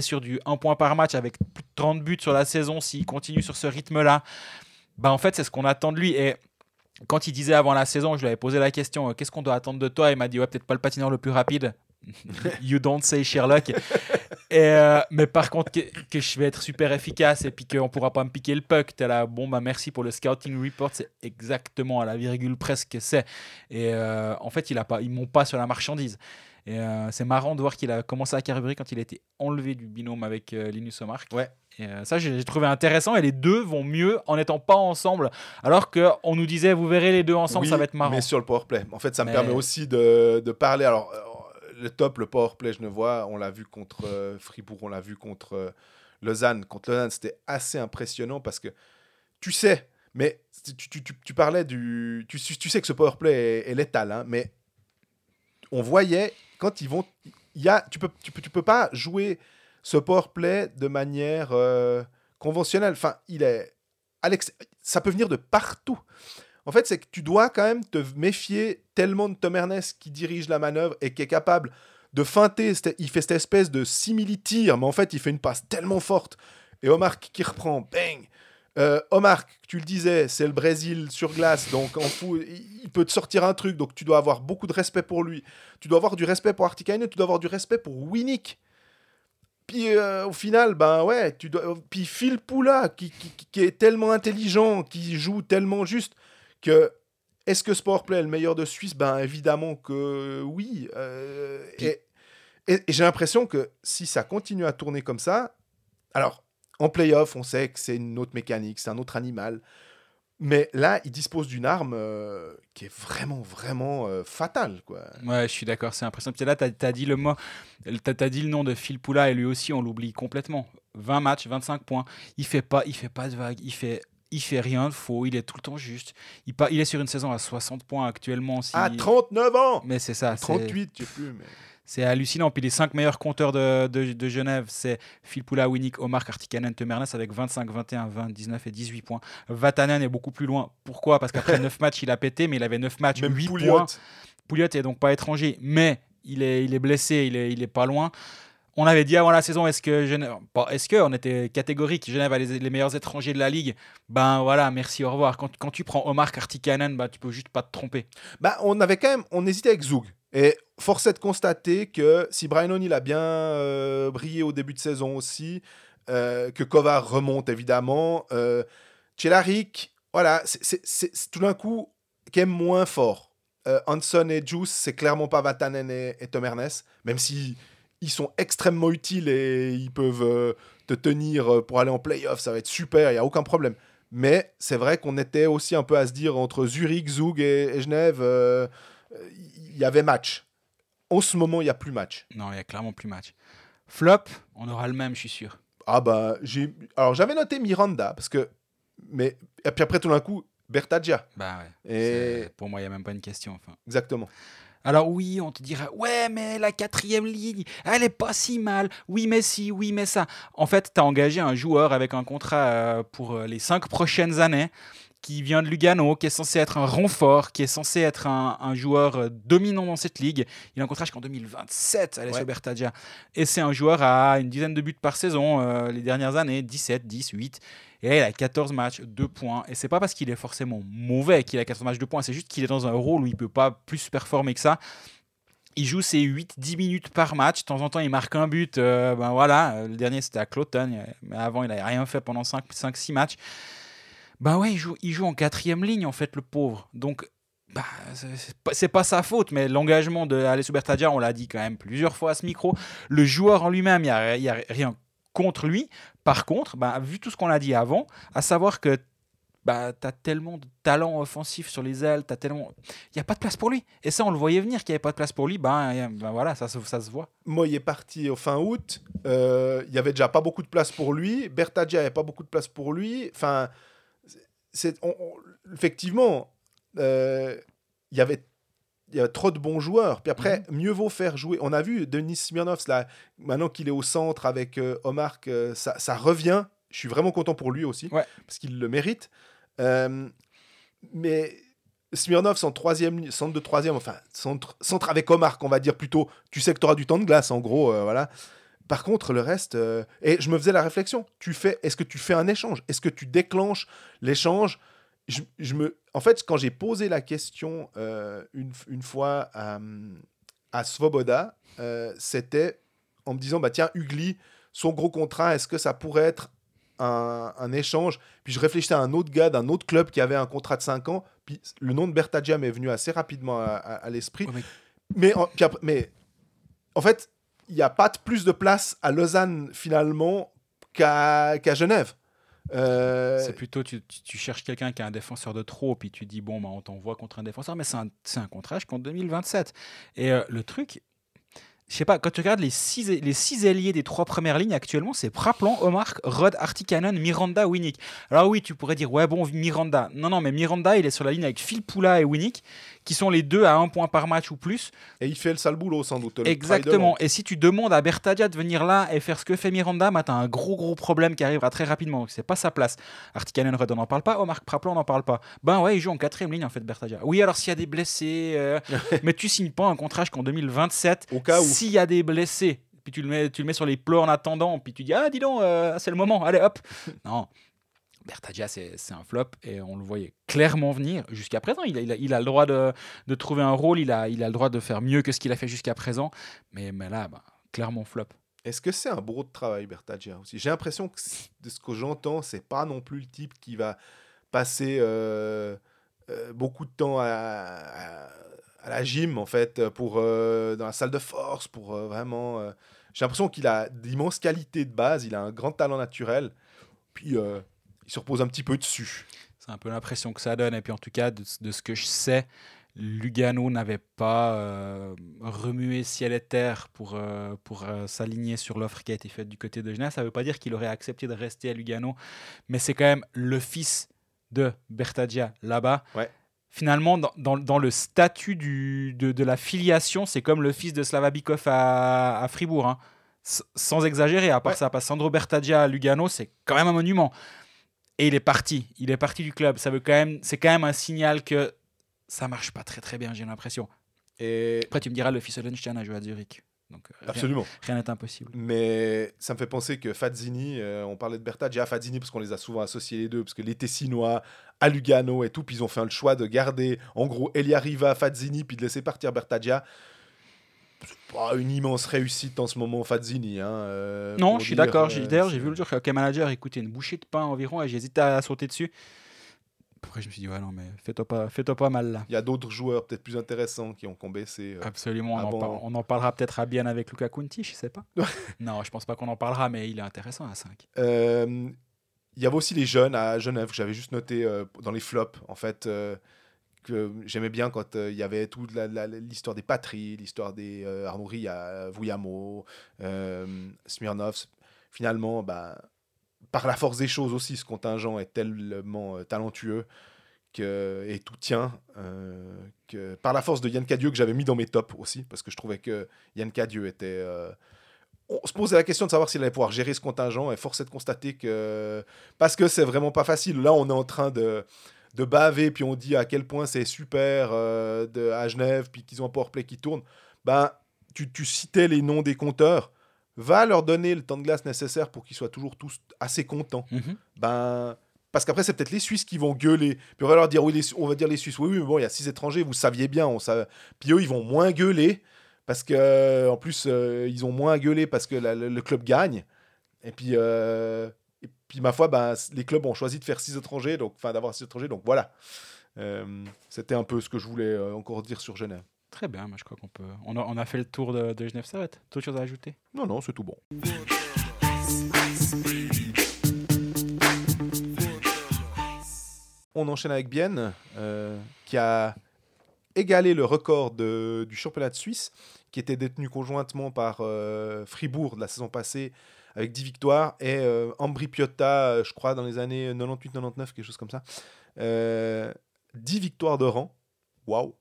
sur, du 1 point par match avec plus de 30 buts sur la saison s'il continue sur ce rythme-là. Ben, en fait, c'est ce qu'on attend de lui. Et quand il disait avant la saison, je lui avais posé la question euh, qu'est-ce qu'on doit attendre de toi? Il m'a dit ouais, peut-être pas le patineur le plus rapide. <laughs> you don't say Sherlock. et, euh, mais par contre, que, que je vais être super efficace et puis qu'on pourra pas me piquer le puck. T'es là, bon, bah merci pour le scouting report. C'est exactement à la virgule presque que c'est. Et euh, en fait, il a pas, ils m'ont pas sur la marchandise. Et euh, c'est marrant de voir qu'il a commencé à carburer quand il a été enlevé du binôme avec Linus Omark. Ouais. Et ça, j'ai trouvé intéressant. Et les deux vont mieux en n'étant pas ensemble. Alors qu'on nous disait, vous verrez les deux ensemble, Oui, ça va être marrant. Mais sur le powerplay. En fait, ça me permet aussi de, de parler. Alors, le top, le powerplay genevois, on l'a vu contre euh, Fribourg, on l'a vu contre euh, Lausanne. Contre Lausanne, c'était assez impressionnant parce que tu sais, mais tu, tu, tu, tu parlais du. Tu, sais que ce powerplay est, est létal, hein, mais on voyait quand ils vont. Y a, tu, peux, tu, peux, tu peux pas jouer ce powerplay de manière euh, conventionnelle. Enfin, il est. Alex, ça peut venir de partout. En fait, c'est que tu dois quand même te méfier tellement de Tom Ernest qui dirige la manœuvre et qui est capable de feinter. Il fait cette espèce de simili-tir, mais en fait, il fait une passe tellement forte. Et Omar qui reprend, bang euh, Omar, tu le disais, c'est le Brésil sur glace, donc en fou, il peut te sortir un truc, donc tu dois avoir beaucoup de respect pour lui. Tu dois avoir du respect pour Artikainen, tu dois avoir du respect pour Winnick. Puis euh, au final, ben ouais, tu dois. Puis Phil Poula, qui est tellement intelligent, qui joue tellement juste, que est-ce que ce powerplay est le meilleur de Suisse? Ben évidemment que oui. Euh, et et- et j'ai l'impression que si ça continue à tourner comme ça, alors en playoff, on sait que c'est une autre mécanique, c'est un autre animal. Mais là, il dispose d'une arme euh, qui est vraiment, vraiment euh, fatale. Quoi. Ouais, je suis d'accord, c'est impressionnant. Puis là, tu as, dit le mot, t'as as dit le nom de Phil Poula et lui aussi, on l'oublie complètement. 20 matchs, 25 points. Il fait pas, il fait pas de vagues, il fait, il fait rien de faux, il est tout le temps juste. Il, pa- il est sur une saison à 60 points actuellement. Si... À 39 ans Mais c'est ça, c'est- 38, je sais plus. Mais... c'est hallucinant. Puis les 5 meilleurs compteurs de, de, de Genève, c'est Phil Poula, Winnick, Omar, Kartikanen, Temernes avec 25, 21, 20, 19 et 18 points. Vatanen est beaucoup plus loin. Pourquoi? Parce qu'après <laughs> 9 matchs, il a pété, mais il avait 9 matchs, Même 8 Pouliot. points. Pouliot est donc pas étranger, mais il est, il est blessé, il est, il est pas loin. On avait dit avant la saison, est-ce que que on était catégorique, Genève a les, meilleurs étrangers de la ligue? Ben voilà, merci, au revoir. Quand, tu prends Omar Kartikanen, ben, tu peux juste pas te tromper. Bah, on avait quand même, on hésitait avec Zoug. Et force est de constater que si Brian O'Neill a bien euh, brillé au début de saison aussi, euh, que Kovar remonte évidemment, euh, voilà, c'est- tout d'un coup même moins fort. Euh, Hanson et Juice, c'est clairement pas Vatanen et, et Tom Ernest, même si ils sont extrêmement utiles et ils peuvent euh, te tenir euh, pour aller en playoff, ça va être super, il n'y a aucun problème. Mais c'est vrai qu'on était aussi un peu à se dire entre Zurich, Zug et, et Genève, euh, il y avait match. En ce moment, il n'y a plus match. Non, il y a clairement plus match. Flop, on aura le même, je suis sûr. Ah bah, j'ai... Alors, j'avais noté Miranda, parce que... Mais... Et puis après, tout d'un coup, Bertaggia. Bah ouais. Et... Pour moi, il n'y a même pas une question. Enfin. Exactement. Alors oui, on te dira, ouais, mais la quatrième ligne, elle est pas si mal. Oui, mais si, oui, mais ça. En fait, tu as engagé un joueur avec un contrat euh, pour euh, les cinq prochaines années qui vient de Lugano, qui est censé être un renfort, qui est censé être un, un joueur euh, dominant dans cette ligue. Il a un contrat jusqu'en 2027, Alessio Ouais. Bertaggia. Et c'est un joueur à une dizaine de buts par saison euh, les dernières années, 17, 10, 8. Et là, il a 14 matchs, 2 points. Et c'est pas parce qu'il est forcément mauvais qu'il a 14 matchs, 2 points. C'est juste qu'il est dans un rôle où il peut pas plus performer que ça. Il joue ses 8-10 minutes par match. De temps en temps, il marque un but. euh, ben voilà, Euh, le dernier, c'était à Cloton. Mais avant, il n'avait rien fait pendant 5-6 matchs. Ben ouais, il joue, il joue en quatrième ligne, en fait, le pauvre. Donc, bah, c'est- pas, pas sa faute, mais l'engagement de Alessio on l'a dit quand même plusieurs fois à ce micro. Le joueur en lui-même, il n'y a rien contre lui. Par contre, bah, vu tout ce qu'on a dit avant, à savoir que bah, tu as tellement de talent offensif sur les ailes, tellement... il n'y a pas de place pour lui. Et ça, on le voyait venir qu'il n'y avait pas de place pour lui. Ben, voilà, ça, ça se voit. Il est parti au fin août. Euh, Il y avait déjà pas beaucoup de place pour lui. Bertaggia avait pas beaucoup de place pour lui. Enfin, effectivement, euh, il y avait y a trop de bons joueurs. Puis après, mieux vaut faire jouer. On a vu Denis Smirnov, là, maintenant qu'il est au centre avec euh, Omar, que ça, ça revient. Je suis vraiment content pour lui aussi, Ouais. parce qu'il le mérite. Euh, mais Smirnov, son troisième, centre de troisième, enfin, centre, centre avec Omar, qu'on va dire plutôt, tu sais que tu auras du temps de glace, en gros, euh, voilà. Par contre, le reste, euh, et je me faisais la réflexion, tu fais, est-ce que tu fais un échange? Est-ce que tu déclenches l'échange je, je me, en fait, quand j'ai posé la question euh, une, une fois à, à Svoboda, euh, c'était en me disant, bah tiens, Ugly, son gros contrat, est-ce que ça pourrait être un, un échange? Puis je réfléchissais à un autre gars d'un autre club qui avait un contrat de 5 ans, puis le nom de Bertaggia m'est venu assez rapidement à, à- à l'esprit. Ouais, mais- mais, en, puis après- mais en fait, il n'y a pas de plus de place à Lausanne finalement qu'à qu'à Genève. Euh, C'est plutôt, tu, tu- cherches quelqu'un qui a un défenseur de trop, puis tu dis, bon, bah, on t'envoie contre un défenseur, mais c'est un, un contrat jusqu'en 2027. Et euh, le truc, je sais pas, quand tu regardes les six, les six ailiers des trois premières lignes actuellement, c'est Praplan, Omar, Rod, Artikanen, Miranda, Winnick. Alors oui, tu pourrais dire, ouais, bon, Miranda. Non, non, mais Miranda, il est sur la ligne avec Phil Poula et Winnick, qui sont les deux à un point par match ou plus. et il fait le sale boulot sans doute. Exactement. Et si tu demandes à Bertadia de venir là et faire ce que fait Miranda, bah, tu as un gros gros problème qui arrivera très rapidement. C'est pas sa place. Artikanen Red, on n'en parle pas. Omar Praplan, on n'en parle pas. Ben ouais, il joue en quatrième ligne en fait, Bertadia. Oui, alors s'il y a des blessés, euh, <laughs> mais tu signes pas un contrat jusqu'en 2027 Au cas où. s'il y a des blessés. Puis tu le mets, tu le mets sur les plots en attendant. Puis tu dis ah dis donc, euh, c'est le moment. Allez hop. non. Bertadia, c'est un flop et on le voyait clairement venir jusqu'à présent. Il a, le droit de, trouver un rôle, il a, le droit de faire mieux que ce qu'il a fait jusqu'à présent. Mais, là, bah, clairement flop. Est-ce que c'est un bourreau de travail, Bertagia aussi? J'ai l'impression que de ce que j'entends, c'est pas non plus le type qui va passer euh, euh, beaucoup de temps à, la gym, en fait, pour, euh, dans la salle de force, pour vraiment. J'ai l'impression qu'il a d'immenses qualités de base, il a un grand talent naturel, puis il se repose un petit peu dessus. C'est un peu l'impression que ça donne. Et puis en tout cas, de, de ce que je sais, Lugano n'avait pas euh, remué ciel et terre pour, euh, pour euh, s'aligner sur l'offre qui a été faite du côté de Genève. Ça ne veut pas dire qu'il aurait accepté de rester à Lugano, mais c'est quand même le fils de Bertagia là-bas. Ouais. Finalement, dans, dans- dans le statut du, de, de la filiation, c'est comme le fils de Slava Bikov à, à Fribourg. hein. Sans exagérer, à part Ouais. ça, parce que Sandro Bertagia à Lugano, c'est quand même un monument. Et il est parti. Il est parti du club. Ça veut quand même, c'est quand même un signal que ça marche pas très très bien, j'ai l'impression. Et Après, tu me diras, le fils Hollenstein a joué à Zurich. Donc, euh, absolument. rien n'est impossible. Mais ça me fait penser que Fazzini, euh, on parlait de Bertaggia, Fazzini, parce qu'on les a souvent associés les deux, parce que les Tessinois, à Lugano et tout, puis ils ont fait le choix de garder, en gros, Eliariva, Fazzini, puis de laisser partir Bertaggia. Pas une immense réussite en ce moment, Fazzini. Hein, euh, non, je suis d'accord. euh, D'ailleurs, j'ai vu le jour qu'un manager écoutait une bouchée de pain environ et j'hésitais à sauter dessus. Après, je me suis dit, ouais, non, mais fais-toi pas, fais-toi pas mal là. Il y a d'autres joueurs peut-être plus intéressants qui ont, baissé. euh. Absolument. On, en, on parlera peut-être à bien avec Luca Conti, je sais pas. <laughs> non, je pense pas qu'on en parlera, mais il est intéressant à 5. Euh, Il y avait aussi les jeunes à Genève, que j'avais juste noté dans les flops, en fait, que j'aimais bien quand euh, il y avait toute l'histoire des patries, l'histoire des Ria, Vouillamo, euh, Smirnov. Finalement, bah, par la force des choses aussi, ce contingent est tellement euh, talentueux que, et tout tient. euh, que, par la force de Yann Cadieux, que j'avais mis dans mes tops aussi, parce que je trouvais que Yann Cadieux était. on se posait la question de savoir s'il allait pouvoir gérer ce contingent, et force est de constater que. Parce que c'est vraiment pas facile. Là, on est en train de, de baver, puis on dit à quel point c'est super euh, de, à Genève, puis qu'ils ont un powerplay qui tourne. Ben, tu, tu citais les noms des compteurs. Va leur donner le temps de glace nécessaire pour qu'ils soient toujours tous assez contents ben parce qu'après c'est peut-être les Suisses qui vont gueuler puis on va leur dire oui les on va dire les Suisses oui oui mais bon il y a six étrangers vous saviez bien on sa- puis eux ils vont moins gueuler parce que en plus euh, ils ont moins gueulé parce que la- le, le club gagne et puis euh, puis ma foi ben les clubs ont choisi de faire six étrangers donc enfin d'avoir six étrangers donc voilà Euh, c'était un peu ce que je voulais euh, encore dire sur Genève Très bien, moi je crois qu'on peut. On a, on a fait le tour de, de Genève Servette. D'autres choses à ajouter? Non non c'est tout bon On enchaîne avec Bienne, euh, qui a égalé le record de- du championnat de Suisse, qui était détenu conjointement par euh, Fribourg de la saison passée, avec 10 victoires, et euh, Ambri Piotta, euh, je crois, dans les années 98-99, quelque chose comme ça. Euh, 10 victoires de rang. Waouh!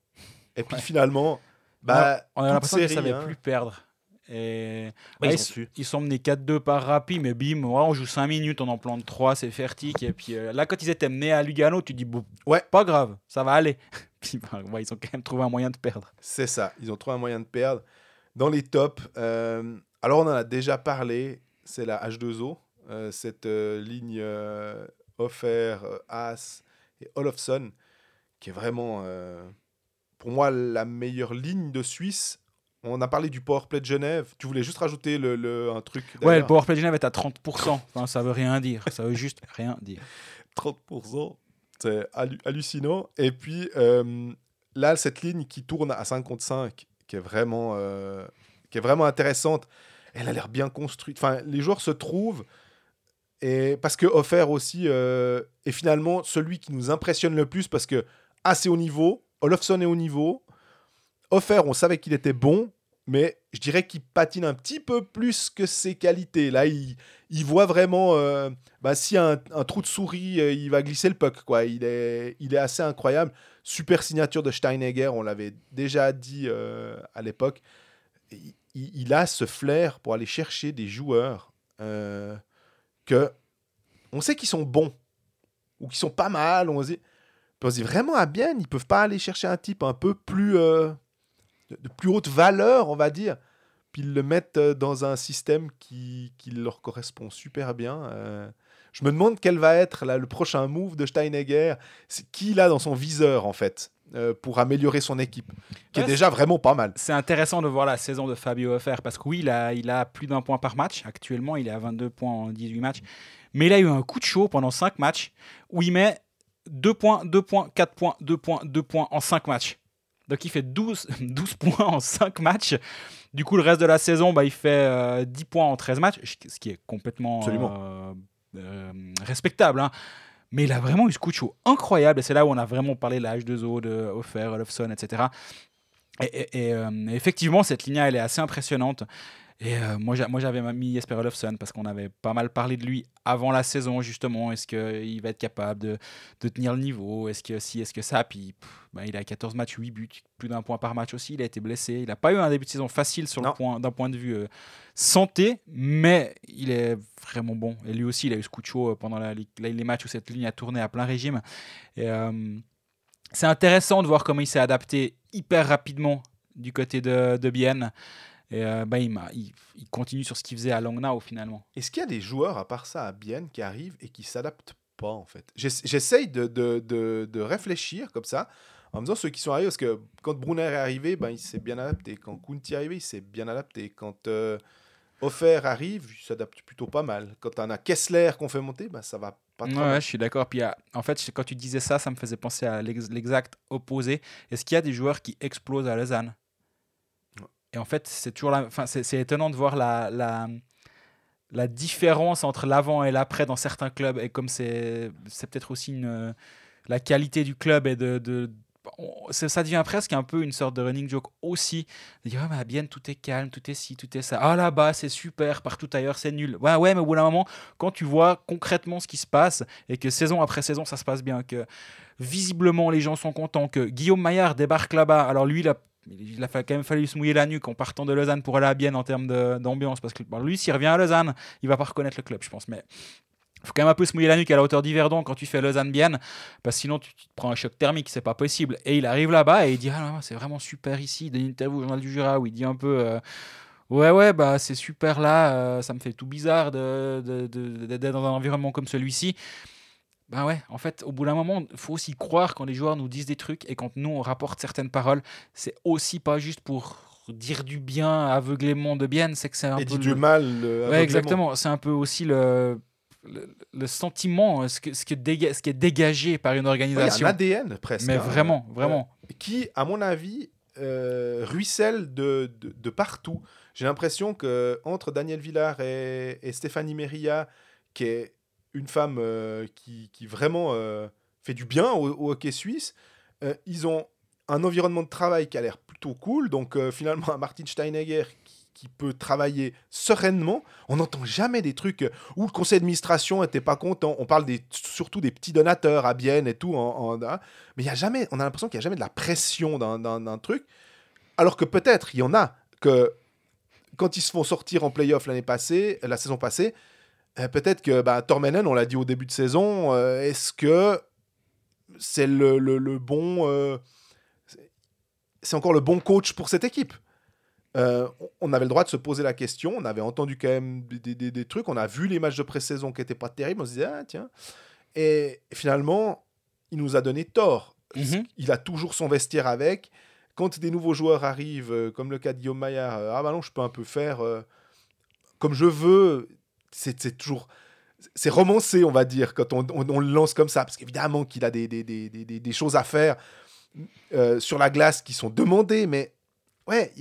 Et puis Ouais. finalement, bah, On a l'impression qu'ils ne savaient hein. plus perdre. Et Bah, Ouais, ils ils, ont s- su. ils sont menés 4-2 par rapide, mais bim, ouais, on joue 5 minutes, on en plante 3, c'est fertique. Et puis euh, là, quand ils étaient menés à Lugano, tu dis, bon, Ouais. pas grave, ça va aller. <laughs> Puis bah, ouais, ils ont quand même trouvé un moyen de perdre. C'est ça, ils ont trouvé un moyen de perdre. Dans les tops, euh, alors on en a déjà parlé, c'est la H2O, euh, cette euh, ligne euh, offert, As et Olofsson, qui est vraiment, pour moi, la meilleure ligne de Suisse. On a parlé du powerplay de Genève. Tu voulais juste rajouter le, le- un truc Ouais, le Powerplay de Genève est à 30%. Enfin, ça veut rien dire. Ça veut juste rien dire. <laughs> 30%. C'est hallu- hallucinant. Et puis euh, là, cette ligne qui tourne à 5 contre 5, qui est vraiment, euh, qui est vraiment intéressante, elle a l'air bien construite. Enfin, les joueurs se trouvent. Et parce que Offert aussi euh, est finalement celui qui nous impressionne le plus parce que assez haut niveau, Olofsson est au niveau. Offert, on savait qu'il était bon, mais je dirais qu'il patine un petit peu plus que ses qualités. Là, il, voit vraiment euh, bah, s'il y a un, trou de souris, euh, il va glisser le puck. Quoi. Il, est, il est assez incroyable. Super signature de Steinegger, on l'avait déjà dit euh, à l'époque. Il- a ce flair pour aller chercher des joueurs euh, que on sait qu'ils sont bons ou qu'ils sont pas mal. On se dit, on vraiment à bien, ils peuvent pas aller chercher un type un peu plus euh, de, plus haute valeur, on va dire puis ils le mettent euh, dans un système qui, qui leur correspond super bien. Je me demande quel va être là, le prochain move de Steinegger. C'est qui a dans son viseur, en fait? Euh, pour améliorer son équipe, qui Ouais, est déjà vraiment pas mal. C'est intéressant de voir la saison de Fabio Offer parce que oui, il a, il a plus d'un point par match. Actuellement, il est à 22 points en 18 matchs. Mais il a eu un coup de chaud pendant 5 matchs où il met 2 points, 2 points, 4 points, 2 points, 2 points en 5 matchs. Donc il fait 12, 12 <laughs> points en 5 matchs. Du coup, le reste de la saison, bah, il fait euh, 10 points en 13 matchs, ce qui est complètement euh, euh, respectable. hein. Mais il a vraiment eu ce coup de chaud incroyable. Et c'est là où on a vraiment parlé de la H2O, de Offer, Olofsson, etc. Et, euh, effectivement, cette ligne elle est assez impressionnante. Et euh, moi, j'a- moi, j'avais mis Jesper Olofsson parce qu'on avait pas mal parlé de lui avant la saison, justement. Est-ce qu'il va être capable de, de tenir le niveau? Est-ce que si, est-ce que ça? Puis pff, ben, il a 14 matchs, 8 buts, plus d'un point par match aussi. Il a été blessé. Il n'a pas eu un début de saison facile sur le point, d'un point de vue euh, santé, mais il est vraiment bon. Et lui aussi, il a eu ce coup de chaud euh, pendant la- les, les matchs où cette ligne a tourné à plein régime. Et, euh, c'est intéressant de voir comment il s'est adapté hyper rapidement du côté de, de Bienne. Et euh, bah, il, m'a- il, il continue sur ce qu'il faisait à Langnau finalement. Est-ce qu'il y a des joueurs, à part ça, à Bienne, qui arrivent et qui s'adaptent pas, en fait? J'ess- J'essaye de, de, de- de réfléchir comme ça, en me disant ceux qui sont arrivés, parce que quand Brunner est arrivé, ben, il s'est bien adapté. Quand Kunti est arrivé, il s'est bien adapté. Quand euh, Offer arrive, il s'adapte plutôt pas mal. Quand on a Kessler qu'on fait monter, ben, ça va pas trop Ouais, mal. je suis d'accord. Puis en fait, quand tu disais ça, ça me faisait penser à l'ex- l'exact opposé. Est-ce qu'il y a des joueurs qui explosent à Lausanne? Et en fait, c'est toujours la... enfin, c'est, étonnant de voir la, la, la différence entre l'avant et l'après dans certains clubs. Et comme c'est, c'est peut-être aussi une, la qualité du club et de. ça devient presque un peu une sorte de running joke aussi. De dire, ah, mais tout est calme, tout est ci, tout est ça. Ah, là-bas, c'est super, partout ailleurs, c'est nul. Ouais, ouais, mais au bout d'un moment, quand tu vois concrètement ce qui se passe et que saison après saison, ça se passe bien, que visiblement les gens sont contents, que Guillaume Maillard débarque là-bas. Alors lui, il a, il a quand même fallu se mouiller la nuque en partant de Lausanne pour aller à Bienne en termes d'ambiance. Parce que lui, s'il revient à Lausanne, il va pas reconnaître le club, je pense. Mais faut quand même un peu se mouiller la nuque à la hauteur d'Yverdon quand tu fais Lausanne-Bienne, parce que sinon tu, te prends un choc thermique, c'est pas possible. Et il arrive là-bas et il dit Ah c'est vraiment super ici. Il donne une interview au Journal du Jura où il dit un peu. euh, Ouais, ouais, bah c'est super là, euh, ça me fait tout bizarre d'être dans un environnement comme celui-ci. Ben ouais, en fait, au bout d'un moment, il faut aussi croire quand les joueurs nous disent des trucs et quand nous on rapporte certaines paroles, c'est aussi pas juste pour dire du bien aveuglément de bien, c'est que c'est un Et peu. le- du mal. euh, Ouais, exactement. C'est un peu aussi le, le, le sentiment, ce, que, ce, que déga- ce qui est dégagé par une Ouais, Il y a organisation. un ADN presque. Mais hein. vraiment, vraiment. qui, à mon avis, euh, ruisselle de, de, de partout. J'ai l'impression que entre Daniel Villard et, et Stéphanie Meria, qui est une femme euh, qui, qui vraiment euh, fait du bien au, hockey suisse, euh, ils ont un environnement de travail qui a l'air plutôt cool. Donc finalement, un Martin Steinegger qui, peut travailler sereinement. On n'entend jamais des trucs où le conseil d'administration n'était pas content. On parle des, surtout des petits donateurs à Bienne et tout. En, hein. mais y a jamais, on a l'impression qu'il n'y a jamais de la pression d'un- truc. Alors que peut-être, il y en a que quand ils se font sortir en playoff l'année passée, la saison passée, peut-être que bah, Tormenen, on l'a dit au début de saison, euh, est-ce que c'est le, le- le bon. euh, c'est- encore le bon coach pour cette équipe? Euh, on- avait le droit de se poser la question, on avait entendu quand même des, des- des- des trucs, on a vu les matchs de pré-saison qui n'étaient pas terribles, on se disait, ah tiens. Et finalement, il nous a donné tort. Il a toujours son vestiaire avec. Quand des nouveaux joueurs arrivent, euh, comme le cas de Guillaume Maillard, euh, ah bah non, je peux un peu faire euh, comme je veux. C'est toujours. C'est romancé, on va dire, quand on, le lance comme ça. Parce qu'évidemment qu'il a des, des, des- des- choses à faire euh, sur la glace qui sont demandées. Mais ouais,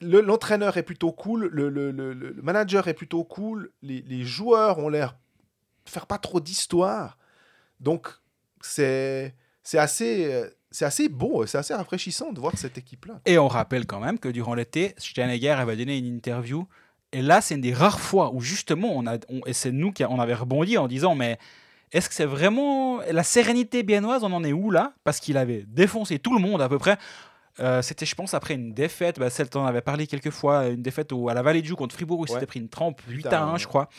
l'entraîneur est plutôt cool, le, le- le- manager est plutôt cool, les, les joueurs ont l'air faire pas trop d'histoire. Donc, c'est assez, euh, assez beau, c'est assez rafraîchissant de voir cette équipe-là. Et on rappelle quand même que durant l'été, Steinegger avait donné une interview. Et là, c'est une des rares fois où justement, on a, on- et c'est nous qui on avait rebondi en disant, mais est-ce que c'est vraiment la sérénité biennoise On en est où là? Parce qu'il avait défoncé tout le monde à peu près. Euh, C'était, je pense, après une défaite. Bah, celle dont on avait parlé quelques fois, une défaite au- à la Vallée de Joux contre Fribourg où il Ouais. s'était pris une trempe 8 Putain, à 1, ouais. je crois.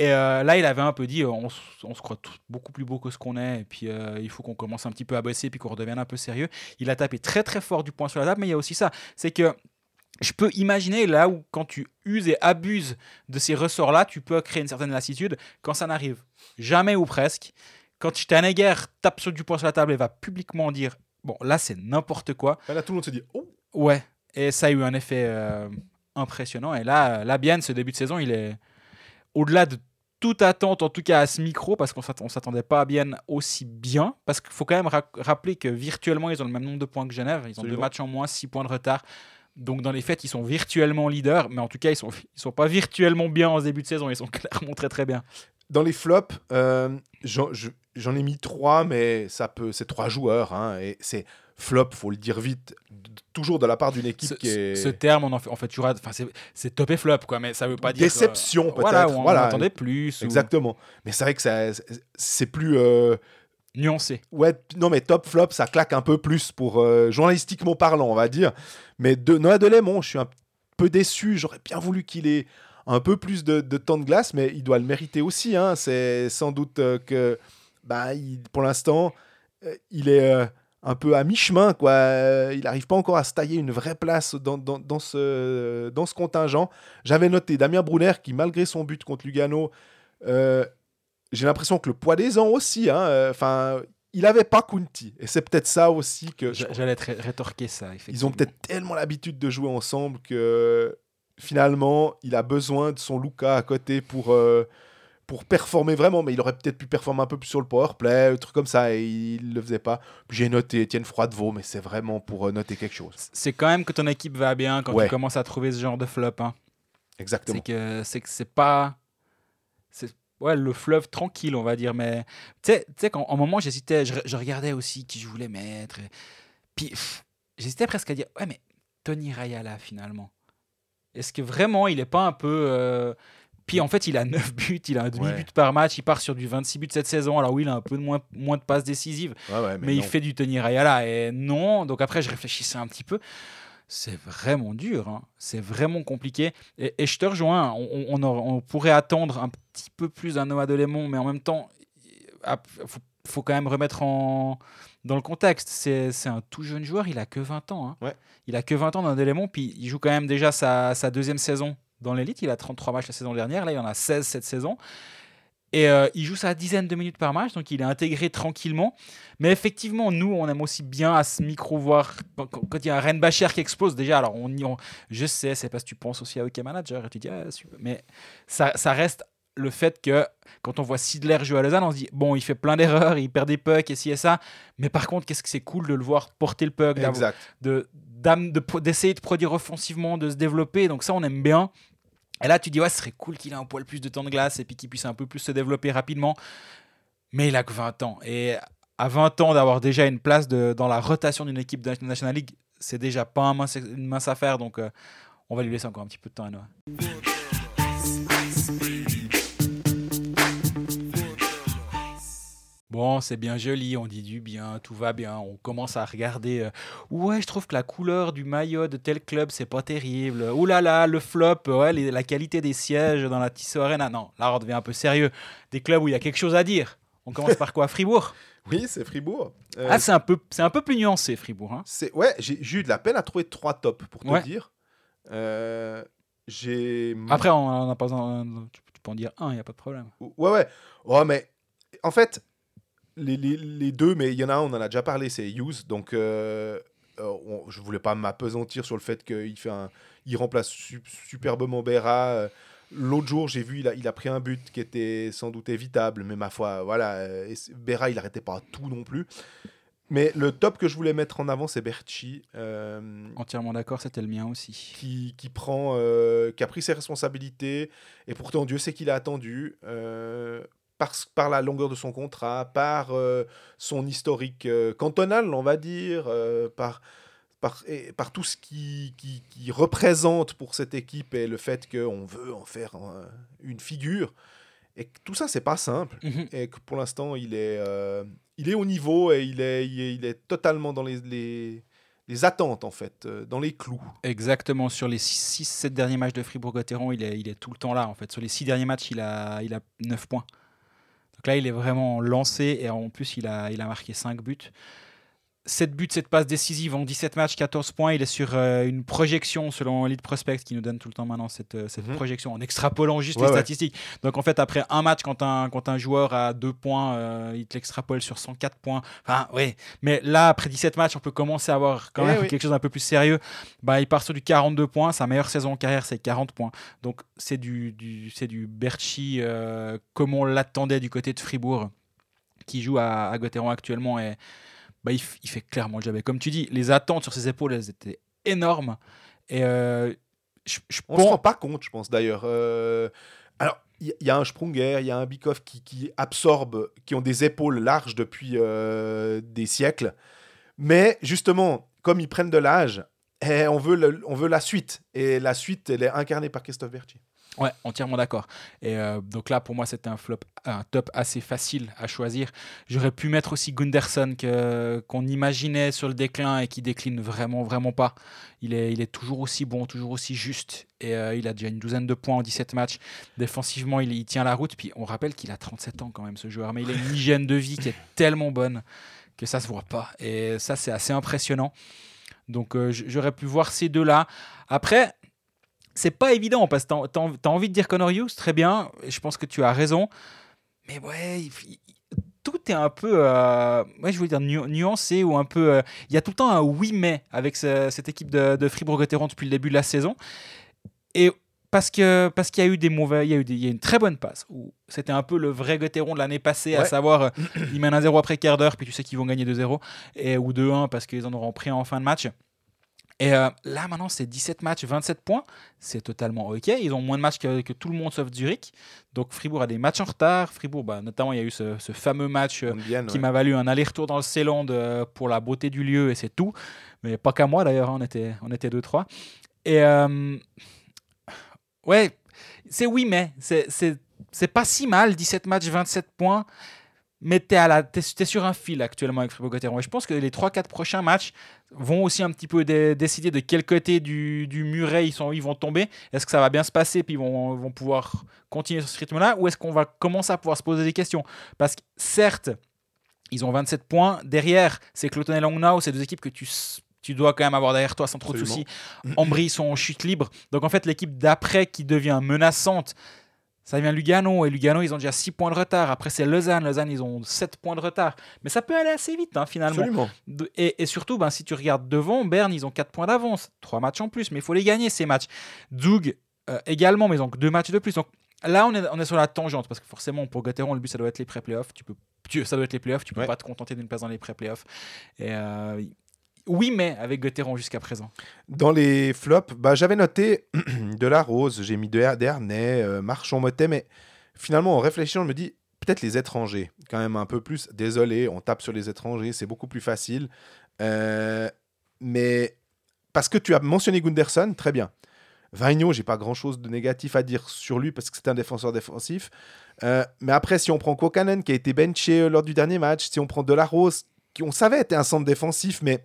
Et euh, là, il avait un peu dit, euh, on, on se croit beaucoup plus beau que ce qu'on est, et puis euh, il faut qu'on commence un petit peu à bosser, puis qu'on redevienne un peu sérieux. Il a tapé très très fort du poing sur la table, mais il y a aussi ça, c'est que je peux imaginer là où quand tu uses et abuses de ces ressorts-là, tu peux créer une certaine lassitude quand ça n'arrive jamais ou presque. Quand Steinegger tape sur du poing sur la table et va publiquement dire Bon, là, c'est n'importe quoi. Là, tout le monde se dit Oh Ouais, et ça a eu un effet euh, impressionnant. Et là, la Bienne, ce début de saison, il est au-delà de toute attente, en tout cas à ce micro, parce qu'on ne s'attendait pas à Bienne aussi bien. Parce qu'il faut quand même ra- rappeler que virtuellement, ils ont le même nombre de points que Genève. Ils ont deux matchs en moins, six points de retard. Donc dans les faits, ils sont virtuellement leaders, mais en tout cas, ils sont, ils sont pas virtuellement bien en ce début de saison. Ils sont <laughs> clairement très très bien. Dans les flops, euh, j'en je- j'en ai mis trois, mais ça peut, c'est trois joueurs. hein, et c'est flop, faut le dire vite, toujours de la part d'une équipe Ce, qui est. ce terme, on en fait, en fait. Enfin, c'est- top et flop, quoi, mais ça veut pas dire. Déception, peut-être. Voilà, on Voilà. attendait plus. ou Exactement. Mais c'est vrai que c'est plus. euh, Nuancé. Ouais, non, mais top flop, ça claque un peu plus pour euh, journalistiquement parlant, on va dire. Mais de Noah Delémont, je suis un peu déçu. J'aurais bien voulu qu'il ait un peu plus de, temps de glace, mais il doit le mériter aussi. hein. C'est sans doute euh, que, bah, pour l'instant, euh, il est un peu à mi-chemin. quoi. Il n'arrive pas encore à se tailler une vraie place dans ce, dans ce contingent. J'avais noté Damien Brunner qui, malgré son but contre Lugano, euh, j'ai l'impression que le poids des ans aussi, hein, euh, enfin, il avait pas Kunti. Et c'est peut-être ça aussi que J'a- J'allais ré- rétorquer ça, effectivement. ils ont peut-être tellement l'habitude de jouer ensemble que finalement, il a besoin de son Luca à côté pour, euh, pour performer vraiment. Mais il aurait peut-être pu performer un peu plus sur le powerplay, un truc comme ça, et il le faisait pas. J'ai noté Étienne Froidevaux, mais c'est vraiment pour euh, noter quelque chose. C'est quand même que ton équipe va bien quand Ouais. tu commences à trouver ce genre de flop. hein. Exactement. C'est que c'est pas ouais le fleuve tranquille on va dire mais tu sais qu'en en moment j'hésitais je, je regardais aussi qui je voulais mettre et- puis j'hésitais presque à dire ouais mais Tony Rayala finalement est-ce que vraiment il est pas un peu euh, puis en fait il a <laughs> 9 buts il a un demi Ouais. but par match il part sur du 26 buts cette saison alors oui il a un peu de moins moins de passes décisives Ouais, ouais, mais, il fait du Tony Rayala et non. Donc après, je réfléchissais un petit peu. C'est vraiment dur, hein. c'est vraiment compliqué. Et, et je te rejoins, on, on- pourrait attendre un petit peu plus d'un Noah Delémont, mais en même temps, il faut, faut quand même remettre en, dans le contexte. C'est un tout jeune joueur, il a que 20 ans. hein. Ouais. Il a que 20 ans dans Delémont, puis il joue quand même déjà sa, sa deuxième saison dans l'élite. Il a 33 matchs la saison dernière, là il en a 16 cette saison. Et euh, il joue sa dizaine de minutes par match, donc il est intégré tranquillement. Mais effectivement, nous, on aime aussi bien à ce micro voir quand il y a un Ren Bacher qui explose. Déjà, alors on, on- je sais, c'est parce que tu penses aussi à OK Manager et tu dis, ah, super. mais ça, ça reste le fait que quand on voit Sidler jouer à Lausanne, on se dit, bon, il fait plein d'erreurs, il perd des pucks et ci et ça. Mais par contre, qu'est-ce que c'est cool de le voir porter le puck, Exact. de de d'essayer de, produire offensivement, de se développer. Donc ça, on aime bien. Et là, tu dis, ouais, ce serait cool qu'il ait un poil plus de temps de glace et puis qu'il puisse un peu plus se développer rapidement. Mais il a que 20 ans. Et à 20 ans, d'avoir déjà une place dans la rotation d'une équipe de National League, c'est déjà pas une mince affaire. Donc, euh, on va lui laisser encore un petit peu de temps à Noah. Bon, c'est bien joli, on dit du bien, tout va bien. On commence à regarder. euh, ouais, je trouve que la couleur du maillot de tel club, c'est pas terrible. Ouh là là, le flop, ouais, les- la qualité des sièges dans la Tissot Arena. Non, là, on devient un peu sérieux. Des clubs où il y a quelque chose à dire. On commence par quoi Fribourg? <laughs> Oui, c'est Fribourg. Euh, Ah, c'est un, peu, c'est un peu plus nuancé, Fribourg. hein. c'est ouais, j'ai j'ai eu de la peine à trouver trois tops pour te Ouais. dire. Euh, j'ai Après, on, on a pas besoin- tu, tu peux en dire un, il n'y a pas de problème. Ouais, ouais. Oh, mais en fait, les, les- les deux, mais il y en a un, on en a déjà parlé, c'est Hughes. Donc, euh, euh, on- je voulais pas m'apesantir sur le fait qu'il fait un, il remplace su- superbement Berra. Euh, L'autre jour, j'ai vu, il a, il a pris un but qui était sans doute évitable, mais ma foi, voilà, euh, Berra, il n'arrêtait pas tout non plus. Mais le top que je voulais mettre en avant, c'est Berchi. euh, Entièrement d'accord, c'était le mien aussi. qui, qui prend, euh, qui a pris ses responsabilités, et pourtant Dieu sait qu'il a attendu, euh, par, par la longueur de son contrat, par euh, son historique euh, cantonal, on va dire, euh, par, par, et par tout ce qui, qui, qui représente pour cette équipe et le fait qu'on veut en faire une figure. Et que tout ça, c'est pas simple. Mhm. Et que pour l'instant, il est, il est au niveau et il est, il est, il est totalement dans les, les, les attentes, en fait, euh, dans les clous. Exactement, sur les 6-7 derniers matchs de Fribourg-Gotteron, il est, il est tout le temps là. En fait. Sur les 6 derniers matchs, il a, il a 9 points. Donc là, il est vraiment lancé et en plus, il a, marqué 5 buts. 7 buts, 7 passes décisives en 17 matchs, 14 points. Il est sur euh, une projection selon Elite Prospect qui nous donne tout le temps maintenant cette, euh, cette Mhm. projection en extrapolant juste Ouais, les ouais. statistiques. Donc en fait, après un match, quand un, quand un joueur a 2 points, euh, il te l'extrapole sur 104 points. Enfin. Mais là, après 17 matchs, on peut commencer à avoir quand Eh même oui. quelque chose d'un peu plus sérieux. Bah, il part sur du 42 points. Sa meilleure saison en carrière, c'est 40 points. Donc c'est du, du, c'est du Berchi comme on l'attendait du côté de Fribourg, qui joue à, à actuellement. Et bah, il, fait clairement le job. Et comme tu dis, les attentes sur ses épaules, elles étaient énormes. Et euh, je, je On se pense- rend pas compte, je pense d'ailleurs. Euh, alors, il y, a un Sprunger, il y a un Bikoff qui, qui absorbe, qui ont des épaules larges depuis euh, des siècles. Mais justement, comme ils prennent de l'âge, eh, on, veut le- on veut la suite. Et la suite, elle est incarnée par Christophe Berti. Ouais, entièrement d'accord. Et euh, donc là, pour moi, c'était un flop, un top assez facile à choisir. J'aurais pu mettre aussi Gunderson qu'on imaginait sur le déclin et qui décline vraiment, vraiment pas. Il est, il est toujours aussi bon, toujours aussi juste. Et euh, il a déjà une douzaine de points en 17 matchs. Défensivement, il, tient la route. Puis on rappelle qu'il a 37 ans quand même, ce joueur. Mais il a une hygiène de vie qui est tellement bonne que ça se voit pas. Et ça, c'est assez impressionnant. Donc euh, j'aurais pu voir ces deux-là. Après, c'est pas évident parce que env- t'as envie de dire Connor Hughes, très bien, je pense que tu as raison. Mais ouais, il tout est un peu, euh, ouais, je voulais dire nu- nuancé ou un peu. euh, Il y a tout le temps un oui mais avec ce- cette équipe de, de Fribourg-Gotteron depuis le début de la saison. Et parce que parce qu'il y a eu des mauvais, il y a eu des- il y a une très bonne passe où c'était un peu le vrai Gotteron de l'année passée, à savoir euh, ils mènent un 0 après quart d'heure, puis tu sais qu'ils vont gagner 2-0 et ou 2-1 parce qu'ils en auront pris en fin de match. Et euh, là maintenant c'est 17 matchs, 27 points, c'est totalement ok. Ils ont moins de matchs que, que tout le monde sauf Zurich. Donc Fribourg a des matchs en retard. Fribourg, bah, notamment il y a eu ce, ce fameux match euh, qui ouais. m'a valu un aller-retour dans le Ceyland euh, pour la beauté du lieu et c'est tout. Mais pas qu'à moi d'ailleurs, hein, on était, on était deux, trois. Et euh, ouais, c'est oui, mais c'est pas si mal, 17 matchs, 27 points. Mais t'es, à la, t'es, t'es sur un fil actuellement avec Fribourg-Gotteron. Et je pense que les 3-4 prochains matchs vont aussi un petit peu dé- décider de quel côté du, du muret ils, sont, ils vont tomber. Est-ce que ça va bien se passer? Puis ils vont, vont pouvoir continuer sur ce rythme-là? Ou est-ce qu'on va commencer à pouvoir se poser des questions? Parce que certes, ils ont 27 points. Derrière, c'est Cloton et Langnau, c'est deux équipes que tu, dois quand même avoir derrière toi sans trop de soucis. Ambry ils sont en chute libre. Donc en fait, l'équipe d'après qui devient menaçante, ça vient Lugano. Et Lugano, ils ont déjà 6 points de retard. Après, c'est Lausanne. Lausanne, ils ont 7 points de retard. Mais ça peut aller assez vite, hein, finalement. Absolument. Et, et surtout, ben, si tu regardes devant, Berne, ils ont 4 points d'avance. 3 matchs en plus, mais il faut les gagner, ces matchs. Zug euh, également, mais ils ont que 2 matchs de plus. Donc là, on est, on est sur la tangente, parce que forcément, pour Gotteron, le but, ça doit être les pré-playoffs. Tu peux, tu- ça doit être les playoffs. Tu peux Ouais. pas te contenter d'une place dans les pré-playoffs. Et euh, oui, mais avec Gotteron jusqu'à présent. Dans les flops, bah, j'avais noté <clears throat> de la Rose, j'ai mis de Dernay, euh, Marchand Motet, mais finalement, en réfléchissant, je me dis peut-être les étrangers, quand même un peu plus. Désolé, on tape sur les étrangers, c'est beaucoup plus facile. Euh, mais parce que tu as mentionné Gunderson, très bien. Vagno, j'ai pas grand-chose de négatif à dire sur lui parce que c'est un défenseur défensif. Euh, mais après, si on prend Kokanen qui a été benché euh, lors du dernier match, si on prend Delarose, qui on savait était un centre défensif, mais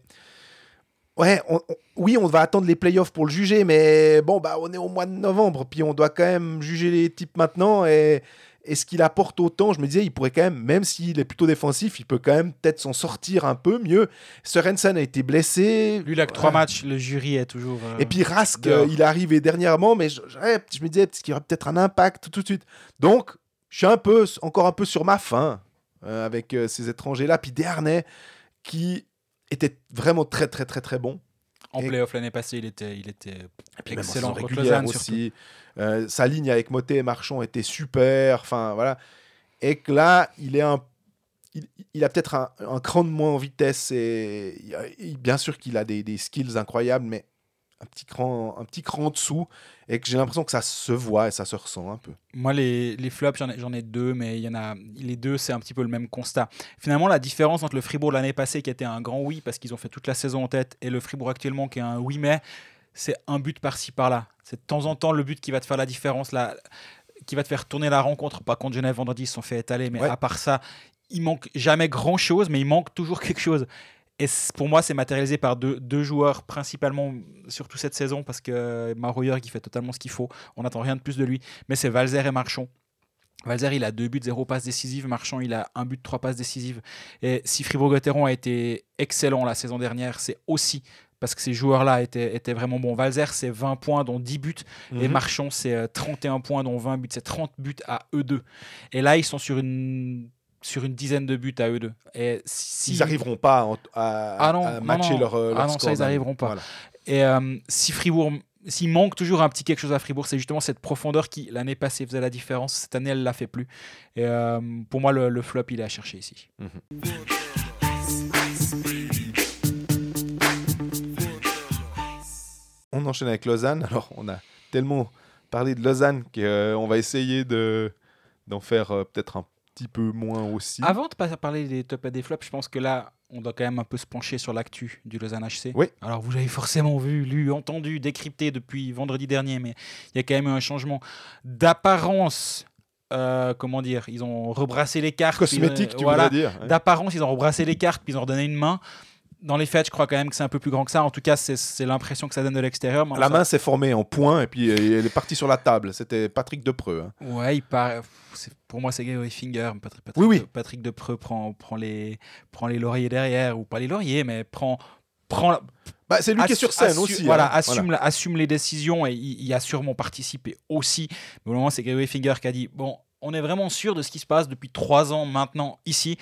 ouais, on- on- oui, on va attendre les playoffs pour le juger, mais bon, bah, on est au mois de novembre, puis on doit quand même juger les types maintenant. Et est-ce qu'il apporte autant Je me disais, il pourrait quand même, même s'il est plutôt défensif, il peut quand même peut-être s'en sortir un peu mieux. Sorensen a été blessé. Lui, là, que 3 Ouais. matchs, le jury est toujours. euh, Et puis Rask, euh, il est arrivé dernièrement, mais je, je- je me disais qu'il y aurait peut-être un impact tout de suite? Donc, je suis un peu, encore un peu sur ma faim euh, avec euh, ces étrangers-là. Puis Dernay, qui était vraiment très, très, très, très bon. En playoff l'année passée, il était, il était Et en excellent contre régulière aussi. Euh, sa ligne avec Motet et Marchand était super. Enfin, voilà. Et que là, il est un. Il, il a peut-être un, un cran de moins en vitesse et il- bien sûr qu'il a des, des skills incroyables, mais un petit cran, un petit cran en dessous et que j'ai l'impression que ça se voit et ça se ressent un peu. Moi, les, les flops, j'en ai, j'en ai deux, mais il y en a, les deux, c'est un petit peu le même constat. Finalement, la différence entre le Fribourg l'année passée, qui était un grand oui, parce qu'ils ont fait toute la saison en tête, et le Fribourg actuellement, qui est un oui, mais c'est un but par-ci, par-là. C'est de temps en temps le but qui va te faire la différence, la, qui va te faire tourner la rencontre. Pas contre Genève vendredi, ils se sont fait étaler, mais Ouais. à part ça, il manque jamais grand-chose, mais il manque toujours <laughs> quelque chose. Et pour moi, c'est matérialisé par deux, deux joueurs principalement, surtout cette saison, parce que Maroyer qui fait totalement ce qu'il faut. On n'attend rien de plus de lui. Mais c'est Valzer et Marchand Valzer, il a deux buts, zéro passe décisive. Marchand, il a un but, trois passes décisives. Et si Fribourg-Gotteron a été excellent la saison dernière, c'est aussi parce que ces joueurs-là étaient, étaient, vraiment bons. Valzer, c'est 20 points, dont 10 buts. Et Mhm. Marchand, c'est 31 points, dont 20 buts. C'est 30 buts à eux deux. Et là, ils sont sur une, sur une dizaine de buts à eux deux. Et si, Ils n'arriveront pas à, à- Ah non, à matcher non. leur, euh, Ah leur non, ça, ils d'un- arriveront pas. Voilà. Et euh, si Fribourg, s'il manque toujours un petit quelque chose à Fribourg, c'est justement cette profondeur qui, l'année passée, faisait la différence. Cette année, elle l'a fait plus. Et euh, pour moi, le, le flop, il est à chercher ici. On enchaîne avec Lausanne. Alors, on a tellement parlé de Lausanne qu'on va essayer de d'en faire euh, peut-être un petit peu moins aussi. Avant de pas parler des tops et des flops, je pense que là, on doit quand même un peu se pencher sur l'actu du Lausanne HC. Oui. Alors, vous l'avez forcément vu, lu, entendu, décrypté depuis vendredi dernier, mais il y a quand même eu un changement d'apparence. euh, comment dire Ils ont rebrassé les cartes. puis, euh, Cosmétique, tu voilà. dire ouais. D'apparence, ils ont rebrassé les cartes, puis ils ont redonné une main. Dans les faits, je crois quand même que c'est un peu plus grand que ça. En tout cas, c'est- l'impression que ça donne de l'extérieur. La main s'est formée en point et puis euh, elle est partie sur la table. C'était Patrick Depreux. hein. Ouais, il paraît. Pour moi, c'est Gary Finger. Patrick, Patrick, Oui, oui. Patrick Depreux prend, prend, les, prend les lauriers derrière, ou pas les lauriers, mais prend. prend la- Bah, c'est lui qui est sur scène assu- aussi. Voilà, hein. assume, les décisions et il, il a sûrement participé aussi. Mais au moment, c'est Gary Finger qui a dit Bon, on est vraiment sûr de ce qui se passe depuis trois ans maintenant ici.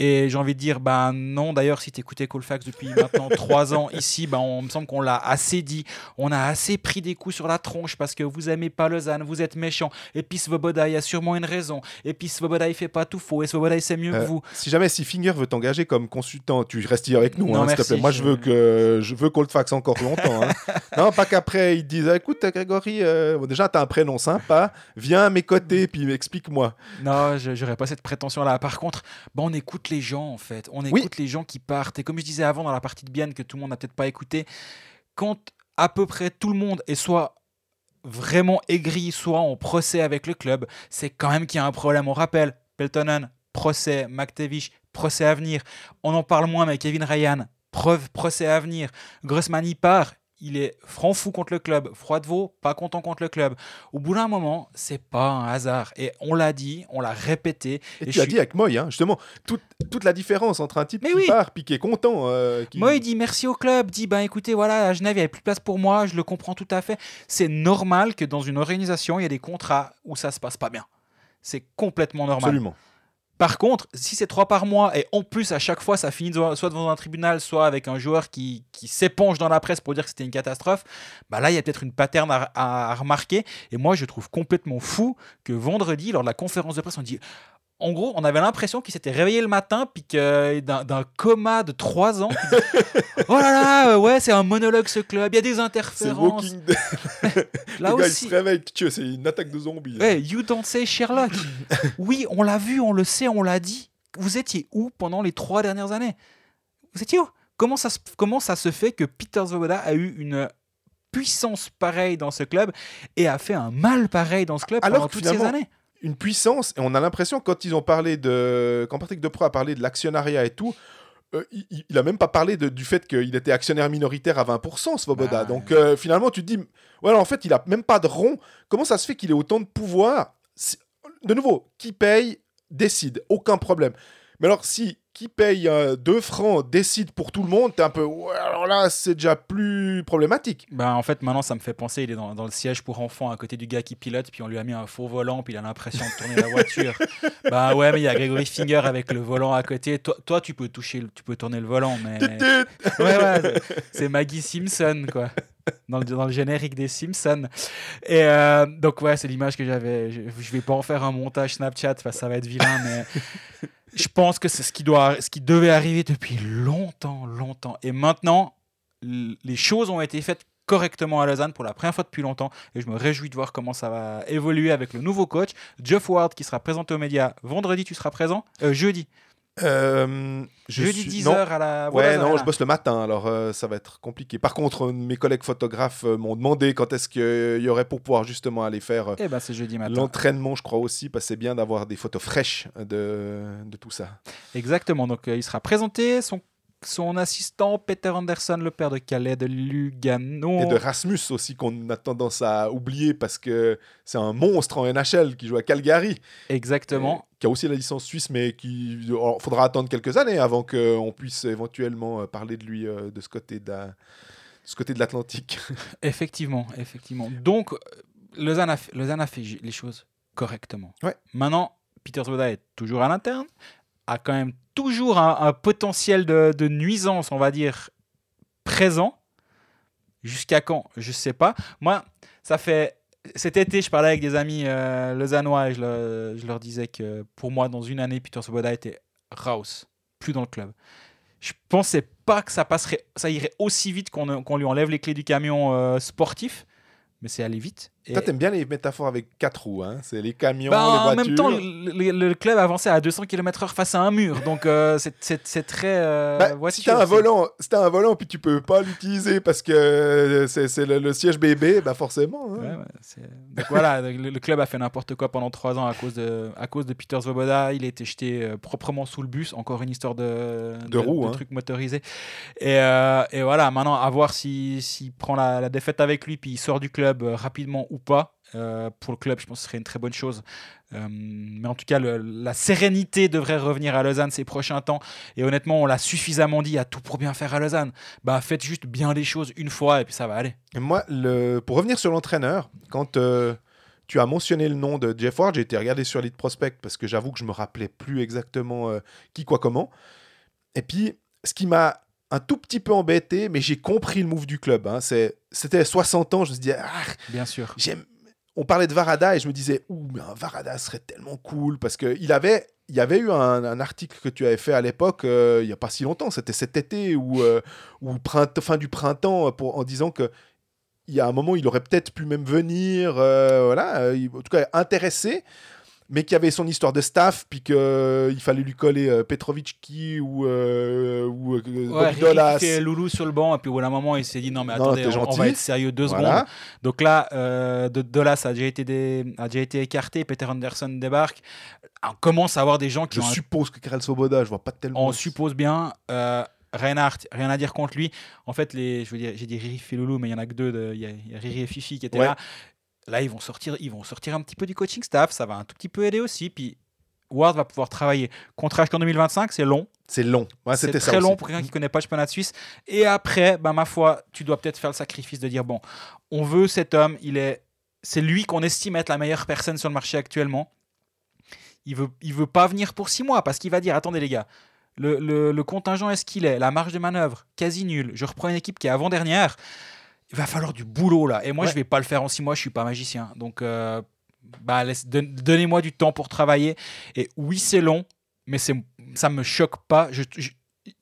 Et j'ai envie de dire, bah non, d'ailleurs, si tu écoutais Colfax depuis maintenant <laughs> trois ans ici, bah, on me semble qu'on l'a assez dit. On a assez pris des coups sur la tronche parce que vous aimez pas Lausanne, vous êtes méchant. Et puis Svoboda, il y a sûrement une raison. Et puis Svoboda, il fait pas tout faux. Et Svoboda, il sait mieux Euh, que vous. Si jamais si Finger veut t'engager comme consultant, tu restes avec nous, hein, s'il te plaît. Moi, je veux que je veux Coldfax encore longtemps. hein. <laughs> non, pas qu'après ils te disent, écoute, Grégory, euh, bon, déjà t'as un prénom sympa, viens à mes côtés puis explique-moi. Non, je j'aurais pas cette prétention-là. Par contre, bah, on écoute les gens, en fait. On Oui. écoute les gens qui partent. Et comme je disais avant dans la partie de Bienne, que tout le monde n'a peut-être pas écouté, quand à peu près tout le monde est soit vraiment aigri, soit en procès avec le club, c'est quand même qu'il y a un problème. On rappelle, Peltonen, procès, McTavish, procès à venir. On en parle moins, mais Kevin Ryan, preuve, procès à venir. Grossman y part, il est franc fou contre le club. Froidevaux, pas content contre le club. Au bout d'un moment, c'est pas un hasard. Et on l'a dit, on l'a répété. Et, Et tu je as suis- dit avec Moy, hein, justement, toute, toute la différence entre un type Mais qui oui. part puis qui est content. euh, qui... Il dit merci au club, dit ben écoutez, voilà, à Genève, il n'y avait plus de place pour moi, je le comprends tout à fait. C'est normal que dans une organisation, il y ait des contrats où ça se passe pas bien. C'est complètement normal. Absolument. Par contre, si c'est trois par mois et en plus à chaque fois ça finit soit devant un tribunal, soit avec un joueur qui, s'éponge dans la presse pour dire que c'était une catastrophe, bah là il y a peut-être une pattern à- à remarquer. Et moi je trouve complètement fou que vendredi, lors de la conférence de presse, on dit. En gros, on avait l'impression qu'il s'était réveillé le matin, puis que d'un coma de trois ans. qu'il disait, <laughs> oh là là, euh, ouais, c'est un monologue ce club, il y a des interférences. Walking Dead. <laughs> Là le gars, aussi. il se réveille, tu c'est une attaque de zombies. Ouais, you don't say Sherlock. <laughs> oui, on l'a vu, on le sait, on l'a dit. Vous étiez où pendant les trois dernières années? Vous étiez où? Comment ça, se, comment ça se fait que Peter Svoboda a eu une puissance pareille dans ce club et a fait un mal pareil dans ce club Alors pendant toutes ces années? Une puissance, et on a l'impression, quand ils ont parlé de. Quand Patrick Depreux a parlé de l'actionnariat et tout, euh, il, il- a même pas parlé de- du fait qu'il était actionnaire minoritaire à 20%, Svoboda. Bah, Donc euh, finalement, tu te dis, voilà, en fait, il a même pas de rond. Comment ça se fait qu'il ait autant de pouvoir De nouveau, qui paye, décide, aucun problème. Mais alors, si qui paye 2 francs décide pour tout le monde, t'es un peu. ouais, alors là, c'est déjà plus problématique. bah, en fait, maintenant, ça me fait penser, il est dans, dans le siège pour enfants à côté du gars qui pilote, puis on lui a mis un faux volant, puis il a l'impression de tourner la voiture. <laughs> bah ouais, mais il y a Gregory Finger avec le volant à côté. Toi, toi tu peux toucher, tu peux tourner le volant, mais... <laughs> Ouais, ouais, c'est- c'est Maggie Simpson, quoi. Dans le, dans le générique des Simpsons. Et euh, donc, ouais, c'est l'image que j'avais. Je, je vais pas en faire un montage Snapchat parce que ça va être vilain, mais je pense que c'est ce qui, doit, ce qui devait arriver depuis longtemps, longtemps. Et maintenant, les choses ont été faites correctement à Lausanne pour la première fois depuis longtemps. Et je me réjouis de voir comment ça va évoluer avec le nouveau coach Jeff Ward qui sera présenté aux médias vendredi. Tu seras présent Euh, jeudi Euh, je jeudi suis- 10h non. à la Ouais, non, je bosse le matin, alors euh, ça va être compliqué. Par contre, euh, mes collègues photographes euh, m'ont demandé quand est-ce qu'il y aurait pour pouvoir justement aller faire Eh ben c'est jeudi matin l'entraînement, je crois aussi, parce que c'est bien d'avoir des photos fraîches de, de tout ça. Exactement. Donc, il sera présenté. Son son assistant Peter Anderson, le père de Calais de Lugano. Et de Rasmus aussi, qu'on a tendance à oublier parce que c'est un monstre en NHL qui joue à Calgary. Exactement. qui a aussi la licence suisse, mais qui oh, faudra attendre quelques années avant qu'on puisse éventuellement euh, parler de lui euh, de ce côté de la- ce côté de l'Atlantique. <laughs> Effectivement, effectivement. Donc, euh, Lausanne a, fait, Lausanne a fait j- les choses correctement. Ouais. Maintenant, Peter Svoboda est toujours à l'interne, a quand même toujours un, potentiel de, nuisance, on va dire, présent. Jusqu'à quand? Je sais pas. Moi, ça fait. Cet été, je parlais avec des amis euh, et je, leur- disais que pour moi, dans une année, Peter Svoboda était Raus, plus dans le club. Je pensais pas que ça passerait, ça irait aussi vite qu'on qu'on lui enlève les clés du camion euh, sportif, mais c'est allé vite. Et- Toi, t'aimes bien les métaphores avec quatre roues, hein C'est les camions, bah, les en voitures. même temps, le, le- le club avançait à 200 km/h face à un mur, donc euh, c'est- très euh, Bah, si voiture. t'as un volant, si un volant puis tu peux pas l'utiliser parce que c'est c'est le, le siège bébé, bah forcément. hein. Ouais, ouais, c'est- donc voilà, le, club a fait n'importe quoi pendant trois ans à cause de, à cause de Peter Svoboda. Il a été jeté euh, proprement sous le bus. Encore une histoire de, De roues, hein. trucs motorisés. Et, euh, et voilà, maintenant, à voir s'il s'il prend la, la défaite avec lui, puis il sort du club euh, rapidement ou pas. Euh, pour le club, je pense que ce serait une très bonne chose. Euh, mais en tout cas, la sérénité devrait revenir à Lausanne ces prochains temps. Et honnêtement, on l'a suffisamment dit à tout pour bien faire à Lausanne. Bah, faites juste bien les choses une fois et puis ça va aller. Et moi, le... pour revenir sur l'entraîneur, quand euh, tu as mentionné le nom de Jeff Ward, j'ai été regarder sur Elite Prospect parce que j'avoue que je me rappelais plus exactement qui, quoi, comment. Et puis, ce qui m'a un tout petit peu embêté, mais j'ai compris le move du club. hein, C'était 60 ans, je me suis dit, ah, Bien sûr. j'aime. On parlait de Varada et je me disais, ouh, mais un Varada serait tellement cool parce que il avait, il y avait eu un, un article que tu avais fait à l'époque, euh, il n'y a pas si longtemps, c'était cet été ou euh, ou fin du printemps, pour, en disant que il y a un moment, il aurait peut-être pu même venir, euh, voilà, il- en tout cas intéressé, mais qu'il y avait son histoire de staff, puis qu'il fallait lui coller euh, Petrovic qui ou, euh, ou euh, Ouais, Dolas. Loulou sur le banc, et puis au bout d'un moment, il s'est dit non, mais Non, attendez, t'es on, on va être sérieux deux Voilà. secondes. Donc là, euh, de, Dolas a déjà, été des- a déjà été écarté, Peter Anderson débarque. On commence à avoir des gens qui Je ont un- suppose que Karel Svoboda, je vois pas tellement. on suppose bien. Euh, Reinhardt, rien à dire contre lui. En fait, les, je veux dire, j'ai dit Riri et Loulou, mais il y en a que deux. de- Il y, a- il y a Riri et Fifi qui étaient Ouais. là. Là, ils vont sortir, ils vont sortir un petit peu du coaching staff. Ça va un tout petit peu aider aussi. Puis Ward va pouvoir travailler. Contrat jusqu'en 2025, c'est long. C'est long. Ouais, c'est ça très long pour quelqu'un qui connaît pas le championnat de Suisse. Et après, bah, ma foi, tu dois peut-être faire le sacrifice de dire bon, on veut cet homme, il est, c'est lui qu'on estime être la meilleure personne sur le marché actuellement. Il veut, il veut pas venir pour six mois parce qu'il va dire attendez les gars, le, le- le contingent est ce qu'il est, la marge de manœuvre quasi nulle. Je reprends une équipe qui est avant dernière. Il va falloir du boulot là. Et moi, Ouais. je vais pas le faire en six mois. Je suis pas magicien. Donc, euh, bah, donnez-moi du temps pour travailler. Et oui, c'est long, mais c'est, ça me choque pas. Je, je-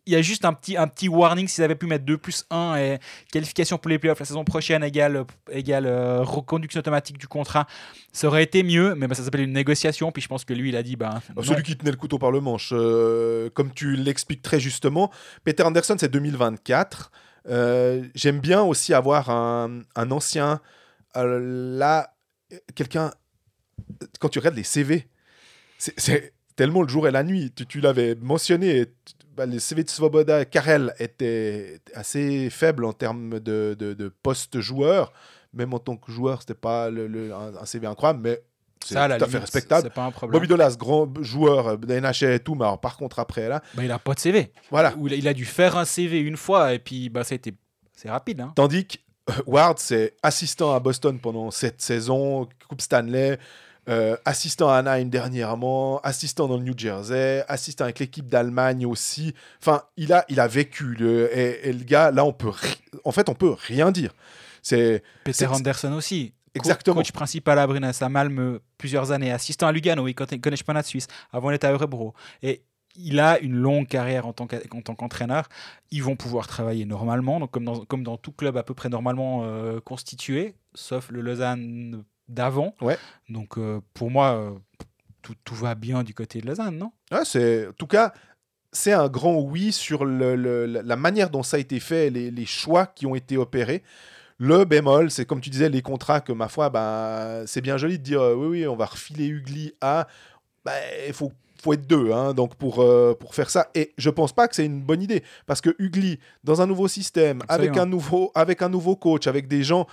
il y a juste un petit, un petit warning s'ils avaient pu mettre 2 plus 1 et qualification pour les playoffs la saison prochaine égale, égale euh, reconduction automatique du contrat. Ça aurait été mieux, mais bah, ça s'appelle une négociation. Puis je pense que lui, il a dit bah, non. Celui qui tenait le couteau par le manche, euh, comme tu l'expliques très justement, Peter Anderson, c'est 2024. Euh, J'aime bien aussi avoir un, un ancien, euh, là, quelqu'un, quand tu regardes les CV, c'est- tellement le jour et la nuit. Tu, l'avais mentionné, et tu- bah, les CV de Svoboda, Karel étaient assez faibles en termes de, de, de poste joueur. Même en tant que joueur, c'était pas le- un, un CV incroyable, mais c'est à tout à fait respectable. Pas un. Bobby Dolas, grand joueur euh, de NHL et tout, mais alors, par contre, après, là, Bah, il a pas de CV. voilà. Il a- dû faire un CV une fois et puis bah, été c'est rapide. Hein. Tandis que euh, Ward, c'est assistant à Boston pendant cette saison, Coupe Stanley, euh, assistant à Anaheim dernièrement, assistant dans le New Jersey, assistant avec l'équipe d'Allemagne aussi. Enfin, il a, il a vécu. Le, et, et le gars, là, on peut, en fait, on peut rien dire. C'est Peter Anderson aussi. Exactement. Coach principal à Brunnes, à Malmö, plusieurs années. Assistant à Lugano, il connaît championnat Suisse. Avant, il était à Örebro. Et il a une longue carrière en tant qu'entraîneur. Ils vont pouvoir travailler normalement, donc comme dans, comme dans tout club à peu près normalement euh, constitué, sauf le Lausanne d'avant. Ouais. Donc euh, pour moi, euh, tout, tout va bien du côté de Lausanne, non? Ouais, c'est, en tout cas, c'est un grand oui sur le- le- la la manière dont ça a été fait, les, les choix qui ont été opérés. Le bémol, c'est comme tu disais, les contrats que, ma foi, bah, c'est bien joli de dire euh, oui, oui, on va refiler Ugly à. bah, il faut, faut être deux hein, donc pour, euh, pour faire ça. Et je pense pas que c'est une bonne idée. Parce que Ugly, dans un nouveau système, avec un nouveau, avec un nouveau coach, avec des gens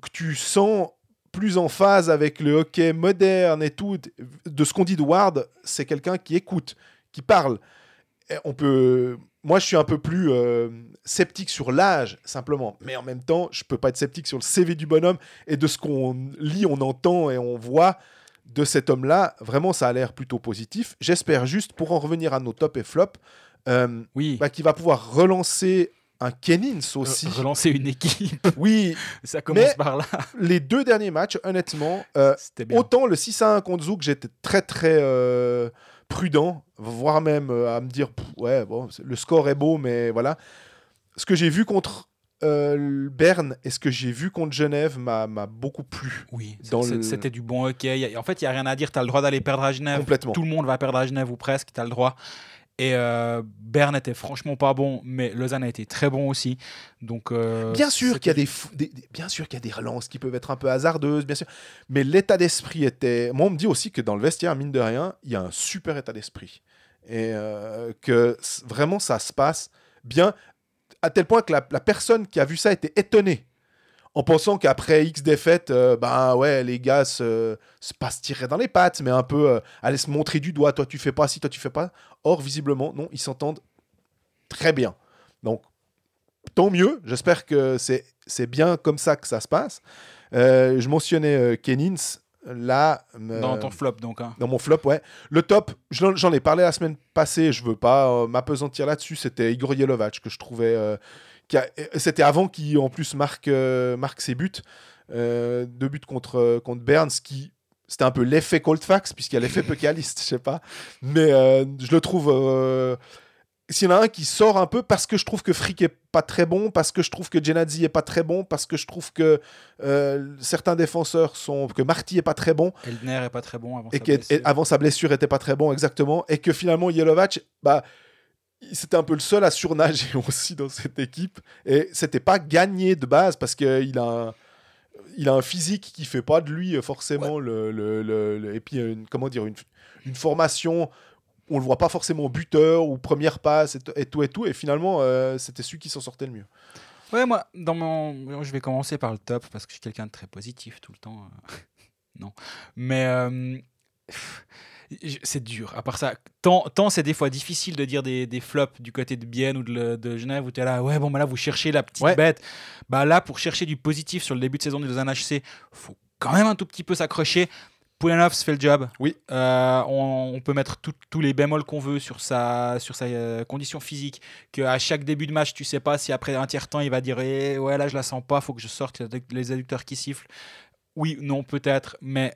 que tu sens plus en phase avec le hockey moderne et tout, de ce qu'on dit de Ward, c'est quelqu'un qui écoute, qui parle. Et on peut... Moi, je suis un peu plus euh, sceptique sur l'âge, simplement. Mais en même temps, je peux pas être sceptique sur le CV du bonhomme et de ce qu'on lit, on entend et on voit de cet homme-là. Vraiment, ça a l'air plutôt positif. J'espère juste, pour en revenir à nos top et flop, euh, Oui. bah, qu'il va pouvoir relancer un Kennins aussi. Re- Relancer une équipe, oui, <laughs> ça commence Mais- par là. les deux derniers matchs, honnêtement, euh. Autant le 6 à 1 contre Zouk, j'étais très très euh, prudent, voire même euh, à me dire pff, ouais, bon, le score est beau, mais voilà. Ce que j'ai vu contre euh, Berne et ce que j'ai vu contre Genève m'a beaucoup plu. Oui, le- c'était du bon hockey. En fait, il n'y a rien à dire. Tu as le droit d'aller perdre à Genève. Complètement. Tout le monde va perdre à Genève ou presque. Tu as le droit. Et euh, Berne était franchement pas bon, mais Lausanne a été très bon aussi. Donc, euh, Bien sûr qu'il y a des, fou- des- des- bien sûr qu'il y a des relances qui peuvent être un peu hasardeuses, bien sûr. Mais l'état d'esprit était. Moi, on me dit aussi que dans le vestiaire, mine de rien, il y a un super état d'esprit et euh, que vraiment ça se passe bien à tel point que la, la personne qui a vu ça était étonnée en pensant qu'après X défaites, euh, ben ouais, les gars se, se pas se tiraient dans les pattes, mais un peu euh, se montrer du doigt. Toi, tu fais pas ci, toi, tu fais pas. Or, visiblement, non, ils s'entendent très bien. Donc, tant mieux. J'espère que c'est bien comme ça que ça se passe. Euh, je mentionnais euh, Kennins. Là, Dans ton flop, donc. hein. dans mon flop, ouais. Le top, j'en ai parlé la semaine passée, je veux pas m'apesantir là-dessus, c'était Igor Yelovac que je trouvais. Euh, c'était avant qu'il en plus marque, euh, marque ses buts. Euh, deux buts contre, contre ce qui. C'était un peu l'effet Colfax, puisqu'il y a l'effet <laughs> Pécaliste, je sais pas. Mais euh, je le trouve. euh, S'il y en a un qui sort un peu, parce que je trouve que Frick est pas très bon, parce que je trouve que Genadzi est pas très bon, parce que je trouve que euh, certains défenseurs sont. que Marty est pas très bon Eldner est pas très bon avant et sa blessure. et avant sa blessure était pas très bon exactement et que finalement Yelovac bah c'était un peu le seul à surnager <laughs> aussi dans cette équipe et c'était pas gagné de base parce que il a un, il a un physique qui fait pas de lui euh, forcément le, le- le- le- et puis euh, une, comment dire une, une formation on le voit pas forcément buteur ou première passe et, tout et tout et finalement euh, c'était celui qui s'en sortait le mieux Ouais, moi, dans mon... je vais commencer par le top parce que je suis quelqu'un de très positif tout le temps. <laughs> non. Mais euh, c'est dur. À part ça, tant, tant c'est des fois difficile de dire des, des flops du côté de Bienne ou de, Genève où tu es là, ouais, bon, bah là, vous cherchez la petite Ouais. bête. Bah là, pour chercher du positif sur le début de saison de Lausanne HC, faut quand même un tout petit peu s'accrocher. Poulenov se fait le job. Oui. Euh, on, on peut mettre tout- tous les bémols qu'on veut sur sa, sur sa euh, condition physique. Qu'à chaque début de match, tu sais pas si après un tiers temps, il va dire Eh, Ouais, là, je la sens pas, faut que je sorte les adducteurs qui sifflent. Oui, non, peut-être, mais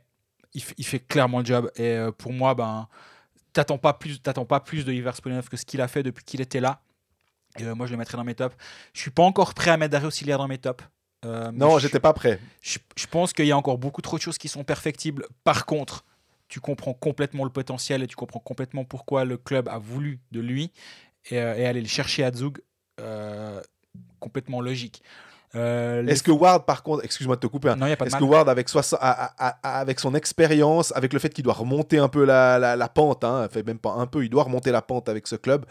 il, fait clairement le job. Et euh, pour moi, ben, t'attends pas plus, t'attends pas plus de Iver Poulenov que ce qu'il a fait depuis qu'il était là. Et, euh, moi, je le mettrais dans mes tops. Je suis pas encore prêt à mettre Dario Auxiliaire dans mes tops. Euh, non je- j'étais pas prêt je, je pense qu'il y a encore beaucoup trop de choses qui sont perfectibles. Par contre, tu comprends complètement le potentiel et tu comprends complètement pourquoi le club a voulu de lui et, et aller le chercher à Zug. complètement logique. Euh, les- est-ce que Ward par contre excuse-moi de te couper hein, Est-ce que Ward, avec, soixante- a- a- a- avec son expérience, avec le fait qu'il doit remonter un peu la, la- la pente, hein, fait même pas un peu, il doit remonter la pente avec ce club,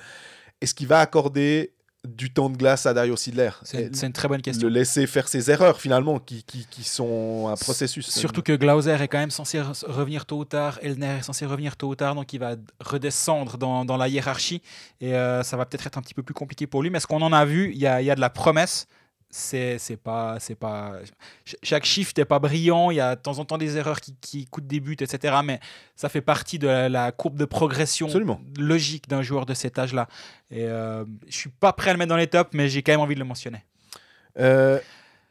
est-ce qu'il va accorder du temps de glace à Dario Sidler? C'est une très bonne question. Le laisser faire ses erreurs finalement, qui, qui, qui sont un processus. Surtout que Glauser est quand même censé re- revenir tôt ou tard, Elner est censé revenir tôt ou tard, donc il va redescendre dans, dans la hiérarchie et euh, ça va peut-être être un petit peu plus compliqué pour lui. Mais ce qu'on en a vu, il y a, il y a de la promesse. C'est c'est pas c'est pas ch- chaque shift n'est pas brillant. Il y a de temps en temps des erreurs qui, qui coûtent des buts, etc. Mais ça fait partie de la, la courbe de progression Absolument. logique d'un joueur de cet âge-là. Et euh, je suis pas prêt à le mettre dans les tops, mais j'ai quand même envie de le mentionner. Euh,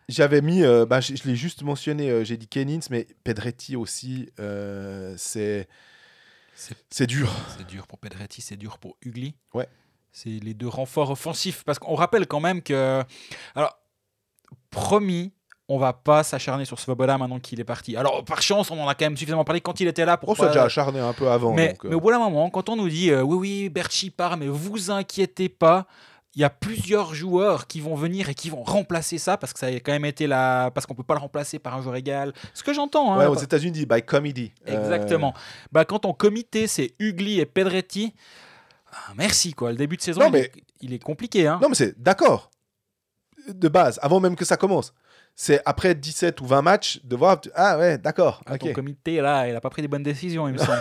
J'avais mis, euh, bah, je, je l'ai juste mentionné, euh, j'ai dit Kennins, mais Pedretti aussi, c'est C'est c'est dur. C'est dur pour Pedretti, c'est dur pour Ugly. Ouais. C'est les deux renforts offensifs. Parce qu'on rappelle quand même que. Alors, promis, on va pas s'acharner sur Svoboda maintenant qu'il est parti. Alors, par chance, on en a quand même suffisamment parlé quand il était là pour. On s'est déjà acharné un peu avant. mais, donc, euh, mais au bout d'un moment, quand on nous dit euh, oui, oui, Berchi part, mais vous inquiétez pas, il y a plusieurs joueurs qui vont venir et qui vont remplacer ça parce que ça a quand même été là parce qu'on peut pas le remplacer par un joueur égal. Ce que j'entends. Hein, ouais, aux États-Unis, by committee. Euh, Exactement. Bah, quand ton comité c'est Ugly et Pedretti, ah, merci quoi. Le début de saison, Non, il, mais- est, il est compliqué. Hein. Non, mais c'est d'accord. De base, avant même que ça commence. C'est après 17 ou 20 matchs de voir. Ah ouais, d'accord. Ah. Ton comité là, il a pas pris des bonnes décisions, il me <laughs> semble.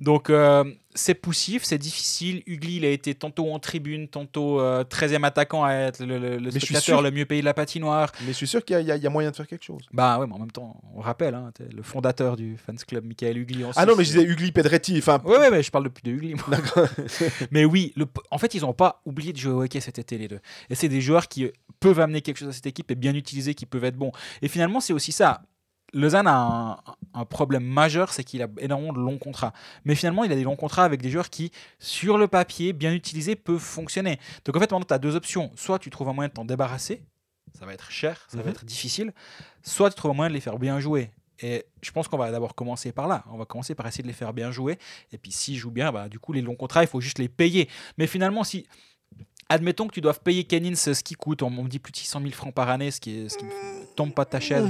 Donc euh, c'est poussif, c'est difficile. Ugly, il a été tantôt en tribune, tantôt euh, 13e attaquant à être le, le- le spectateur le mieux payé de la patinoire. Mais je suis sûr qu'il y, a- y moyen de faire quelque chose. Bah ouais, mais en même temps, on rappelle, hein, le fondateur du fans club, Michael Ugly. en Ah non, mais je disais Ugly Pedretti. Enfin, Ouais, ouais, mais je parle depuis de Ugly. <laughs> Mais oui, le, en fait, ils n'ont pas oublié de jouer au hockey cet été, les deux. Et c'est des joueurs qui euh, peuvent amener quelque chose à cette équipe et bien utilisés, qui peuvent être bons. Et finalement, c'est aussi ça. Lausanne a un, un problème majeur, c'est qu'il a énormément de longs contrats. Mais finalement, il a des longs contrats avec des joueurs qui, sur le papier, bien utilisés, peuvent fonctionner. Donc en fait, maintenant, tu as deux options. Soit tu trouves un moyen de t'en débarrasser, ça va être cher, ça va Mhm. être difficile. Soit tu trouves un moyen de les faire bien jouer. Et je pense qu'on va d'abord commencer par là. On va commencer par essayer de les faire bien jouer. Et puis s'ils jouent bien, bah, du coup, les longs contrats, il faut juste les payer. Mais finalement, si. Admettons que tu doives payer Kenins ce qui coûte, on, on me dit plus de 600 000 francs par année, ce qui, est, ce qui me tombe pas de ta chaise.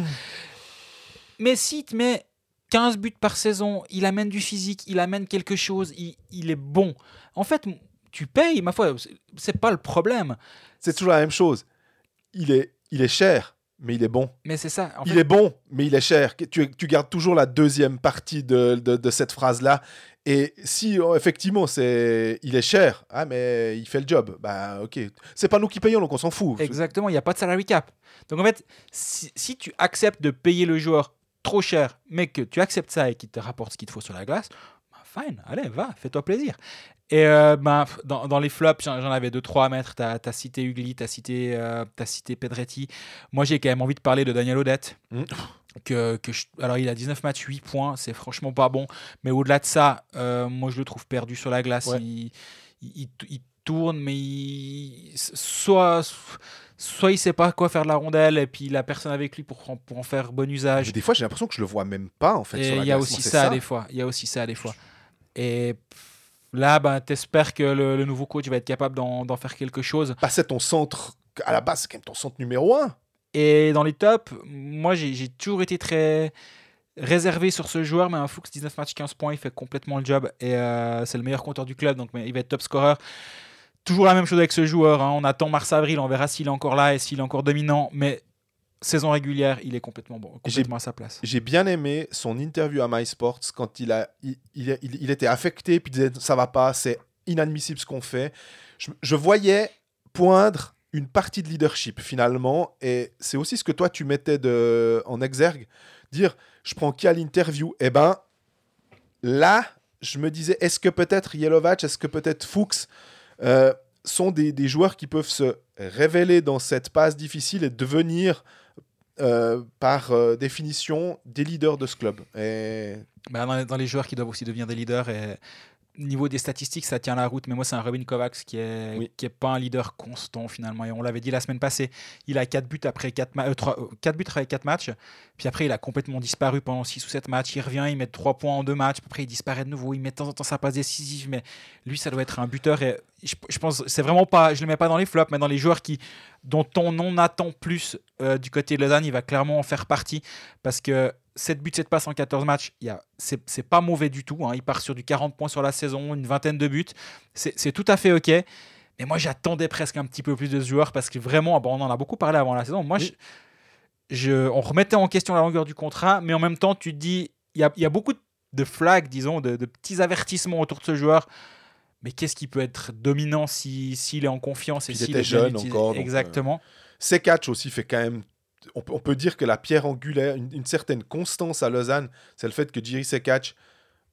Mais si te met 15 buts par saison, il amène du physique, il amène quelque chose, il, il est bon. En fait, tu payes, ma foi, c'est- pas le problème. C'est toujours la même chose. Il est, il est cher, mais il est bon. Mais c'est ça. En il fait, est bon, mais il est cher. Tu, tu gardes toujours la deuxième partie de, de- de cette phrase-là. Et si oh, effectivement c'est, il est cher, ah mais il fait le job, bah ok. C'est pas nous qui payons, donc on s'en fout. Exactement, il n'y a pas de salary cap. Donc en fait, si, si tu acceptes de payer le joueur trop cher, mais que tu acceptes ça et qu'il te rapporte ce qu'il te faut sur la glace, bah, fine, allez, va, fais-toi plaisir. Et euh, ben, f- dans, dans les flops, j'en avais deux, trois à mettre. Tu as, cité Ugly, tu as, cité, euh, t'as cité Pedretti. Moi, j'ai quand même envie de parler de Daniel Odette. Mm. Que, que je- alors, il a 19 matchs, 8 points. C'est franchement pas bon. Mais au-delà de ça, euh, moi, je le trouve perdu sur la glace. Ouais. Il, il, il- il tourne, mais il, soit, soit il sait pas quoi faire de la rondelle et puis il a personne avec lui pour, en- pour en faire bon usage. Mais des fois j'ai l'impression que je le vois même pas en fait. La il y a aussi ça, des fois. Il y a aussi ça des fois. Et là, ben, t'espères que le, le nouveau coach va être capable d'en faire quelque chose. Passer ton centre, à la base c'est quand même ton centre numéro un. Et dans les tops, moi, j'ai j'ai toujours été très réservé sur ce joueur, mais un Fuchs 19 matchs 15 points, il fait complètement le job et euh, c'est le meilleur compteur du club, donc mais il va être top scorer. Toujours la même chose avec ce joueur. hein. On attend mars-avril, on verra s'il est encore là et s'il est encore dominant, mais saison régulière, il est complètement bon, complètement à sa place. J'ai bien aimé son interview à MySports quand il, a, il, il- il- il était affecté, puis il disait ça va pas, c'est inadmissible ce qu'on fait. Je, je voyais poindre une partie de leadership finalement, et c'est aussi ce que toi tu mettais de, en exergue, dire je prends qui à l'interview? Eh ben là, je me disais est-ce que peut-être Yelovac, est-ce que peut-être Fuchs euh, sont des, joueurs qui peuvent se révéler dans cette passe difficile et devenir euh, par euh, définition des leaders de ce club. Bah, dans, les, joueurs qui doivent aussi devenir des leaders, niveau des statistiques, ça tient la route. Mais moi, c'est un Robin Kovacs qui est, Oui. qui est pas un leader constant finalement. Et on l'avait dit la semaine passée, il a 4 buts après 4, ma- euh, euh, quatre buts après 4 matchs. Puis après, il a complètement disparu pendant 6 ou 7 matchs. Il revient, il met 3 points en 2 matchs. Après, il disparaît de nouveau. Il met de temps en temps sa passe décisive. Mais lui, ça doit être un buteur. Et je, je pense, c'est vraiment pas, je le mets pas dans les flops, mais dans les joueurs qui, dont on en attend plus euh, du côté de Lausanne, il va clairement en faire partie. Parce que 7 buts, 7 passes en 14 matchs, c'est pas mauvais du tout. hein. Il part sur du 40 points sur la saison, une vingtaine de buts. C'est tout à fait OK. Mais moi, j'attendais presque un petit peu plus de ce joueur parce que vraiment, bon, on en a beaucoup parlé avant la saison. Moi, Oui. je, je- on remettait en question la longueur du contrat, mais en même temps, tu te dis, il y a, y a beaucoup de flags, disons, de, de petits avertissements autour de ce joueur. Mais qu'est-ce qui peut être dominant si- s'il est en confiance et s'il est jeune utilisé? encore, euh, Exactement. Sekatch aussi fait quand même. On peut, dire que la pierre angulaire, une, certaine constance à Lausanne, c'est le fait que Jiri Sekatch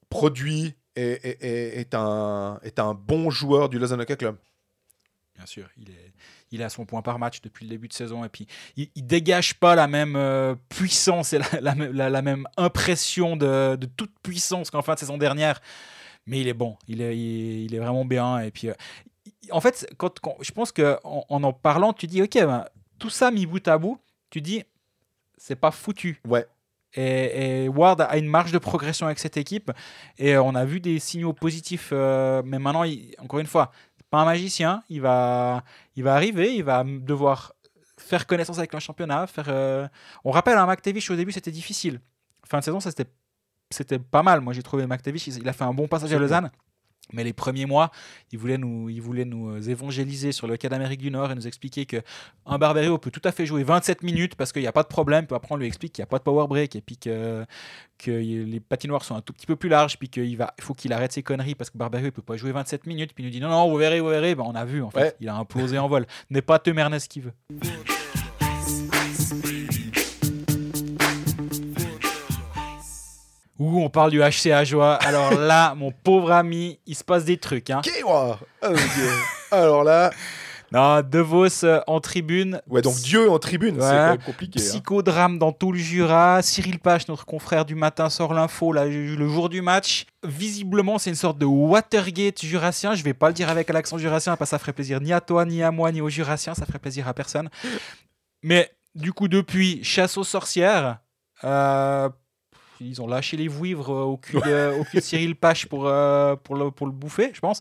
produit et est, un, est un bon joueur du Lausanne Hockey Club. Bien sûr, il est, il est à son point par match depuis le début de saison et puis il, il dégage pas la même euh, puissance et la, même- impression de, de toute puissance qu'en fin de saison dernière. Mais il est bon, il est, il est, vraiment bien. Et puis, euh, en fait, quand, quand- je pense qu'en en, en en parlant, tu dis, ok, ben, tout ça mis bout à bout, tu dis, c'est pas foutu. Ouais. Et, et Ward a une marge de progression avec cette équipe. Et euh, on a vu des signaux positifs. euh, mais maintenant, il- encore une fois, pas un magicien. Il va, il va arriver, il va devoir faire connaissance avec le championnat. Faire, euh, On rappelle, un hein, McTavish au début c'était difficile. Fin de saison, ça c'était c'était pas mal. Moi, j'ai trouvé McTavish, il a fait un bon passage à Lausanne. Mais les premiers mois, il voulait nous, il voulait nous euh, évangéliser sur le cas d'Amérique du Nord et nous expliquer qu'un Barberio peut tout à fait jouer 27 minutes parce qu'il n'y a pas de problème. Puis après, on lui explique qu'il n'y a pas de power break et puis que, que les patinoires sont un tout petit peu plus larges. Puis qu'il va, faut qu'il arrête ses conneries parce que Barberio ne peut pas jouer 27 minutes. Puis il nous dit non, non, vous verrez, vous verrez. Ben, on a vu, en fait. Il a implosé en vol. N'est pas Temernes qui veut. Ouh, on parle du HCA Joie. Alors là, <laughs> mon pauvre ami, il se passe des trucs. Hein. Oh, Alors là. <laughs> Non, De Vos euh, en tribune. Ouais, donc Dieu en tribune, c'est quand même compliqué. Hein. Psychodrame dans tout le Jura. Cyril Pache, notre confrère du matin, sort l'info le jour du match. Visiblement, c'est une sorte de Watergate jurassien. Je vais pas le dire avec l'accent jurassien parce que ça ferait plaisir ni à toi, ni à moi, ni aux jurassiens. Ça ferait plaisir à personne. <laughs> Mais du coup, depuis, chasse aux sorcières. Euh, ils ont lâché les vouivres euh, au cul de, Cyril Pache pour, euh, pour, le, pour le bouffer, je pense.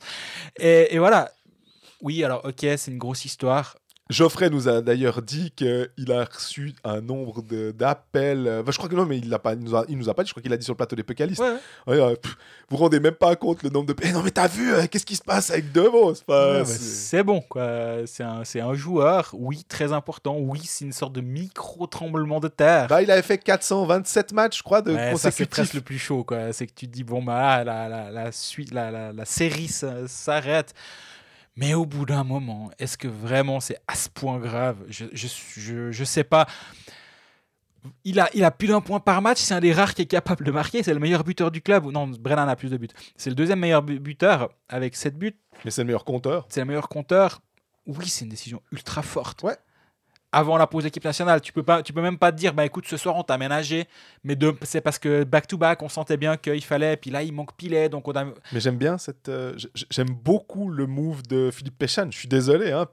Et, et voilà. Oui, alors, ok, c'est une grosse histoire. Geoffrey nous a d'ailleurs dit qu'il a reçu un nombre d'appels. Euh, je crois que non, mais il pas, nous a, il nous a pas dit. Je crois qu'il a dit sur le plateau des Pécalistes. Ouais. vous vous rendez même pas compte le nombre de. Eh non, mais t'as vu euh, Qu'est-ce qui se passe avec Devos C'est bon, quoi. C'est un, un, joueur, oui, très important. Oui, c'est une sorte de micro tremblement de terre. Bah, il avait fait 427 matchs, je crois, de ouais, c'est le plus chaud, quoi. C'est que tu te dis bon bah la, la, la suite, la, la, la série s'arrête. Mais au bout d'un moment, est-ce que vraiment c'est à ce point grave? Je je, je, sais pas. Il a, il a plus d'un point par match. C'est un des rares qui est capable de marquer. C'est le meilleur buteur du club. Non, Brennan a plus de buts. C'est le deuxième meilleur buteur avec 7 buts. Mais c'est le meilleur compteur. C'est le meilleur compteur. Oui, c'est une décision ultra forte. Ouais avant la pause d'équipe nationale. Tu peux pas, tu peux même pas te dire, bah écoute, ce soir on t'a aménagé, mais c'est parce que back to back, on sentait bien qu'il fallait, puis là il manque Pilet, donc on a... Mais j'aime bien cette, euh, j'aime beaucoup le move de Philippe Péchan. Je suis désolé, hein,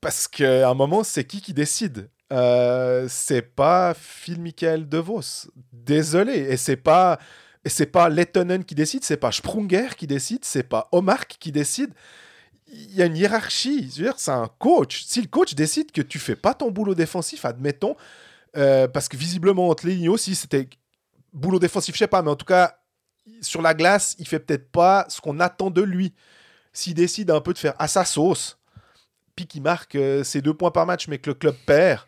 parce qu'à un moment c'est qui qui décide? Euh, c'est pas Phil Michael De Vos. Désolé, et c'est pas. Et c'est pas Lettonen qui décide, c'est pas Sprunger qui décide, c'est pas Omar qui décide il y a une hiérarchie. C'est un coach. Si le coach décide que tu fais pas ton boulot défensif, admettons, euh, parce que visiblement entre les lignes aussi, c'était boulot défensif, je sais pas, mais en tout cas, sur la glace, il fait peut-être pas ce qu'on attend de lui. S'il décide un peu de faire à sa sauce, puis qu'il marque euh, ses deux points par match, mais que le club perd,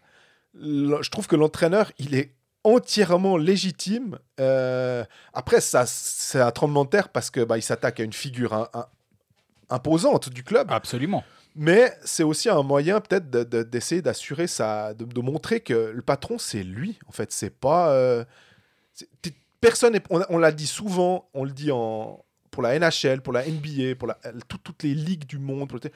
je trouve que l'entraîneur, il est entièrement légitime. Euh, après, ça, c'est un tremblement de terre parce que bah, s'attaque à une figure, imposante du club. Absolument. Mais c'est aussi un moyen peut-être d'essayer d'assurer ça, de, montrer que le patron c'est lui. En fait, c'est pas euh, personne. on, l'a dit souvent, on le dit en pour la NHL, pour la NBA, pour la, toutes les ligues du monde, pour le,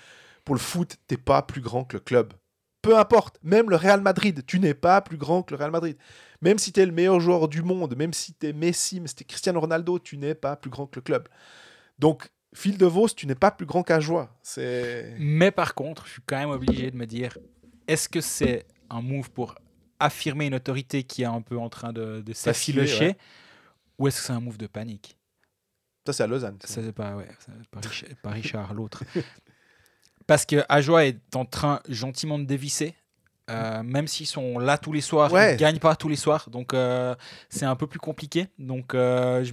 pour le foot, t'es pas plus grand que le club. Peu importe, même le Real Madrid, tu n'es pas plus grand que le Real Madrid. Même si tu es le meilleur joueur du monde, même si tu es Messi, même si tu es Cristiano Ronaldo, tu n'es pas plus grand que le club. Donc, Phil de Vos, tu n'es pas plus grand qu'un joie. C'est... Mais par contre, je suis quand même obligé de me dire, est-ce que c'est un move pour affirmer une autorité qui est un peu en train de, de s'affilocher ou est-ce que c'est un move de panique? Ça, c'est à Lausanne. Ça, c'est pas, ouais, <laughs> pas, Richard, l'autre. Parce que est en train gentiment de dévisser. Euh, même s'ils sont là tous les soirs, ils ne gagnent pas tous les soirs. Donc, euh, c'est un peu plus compliqué. Donc, euh,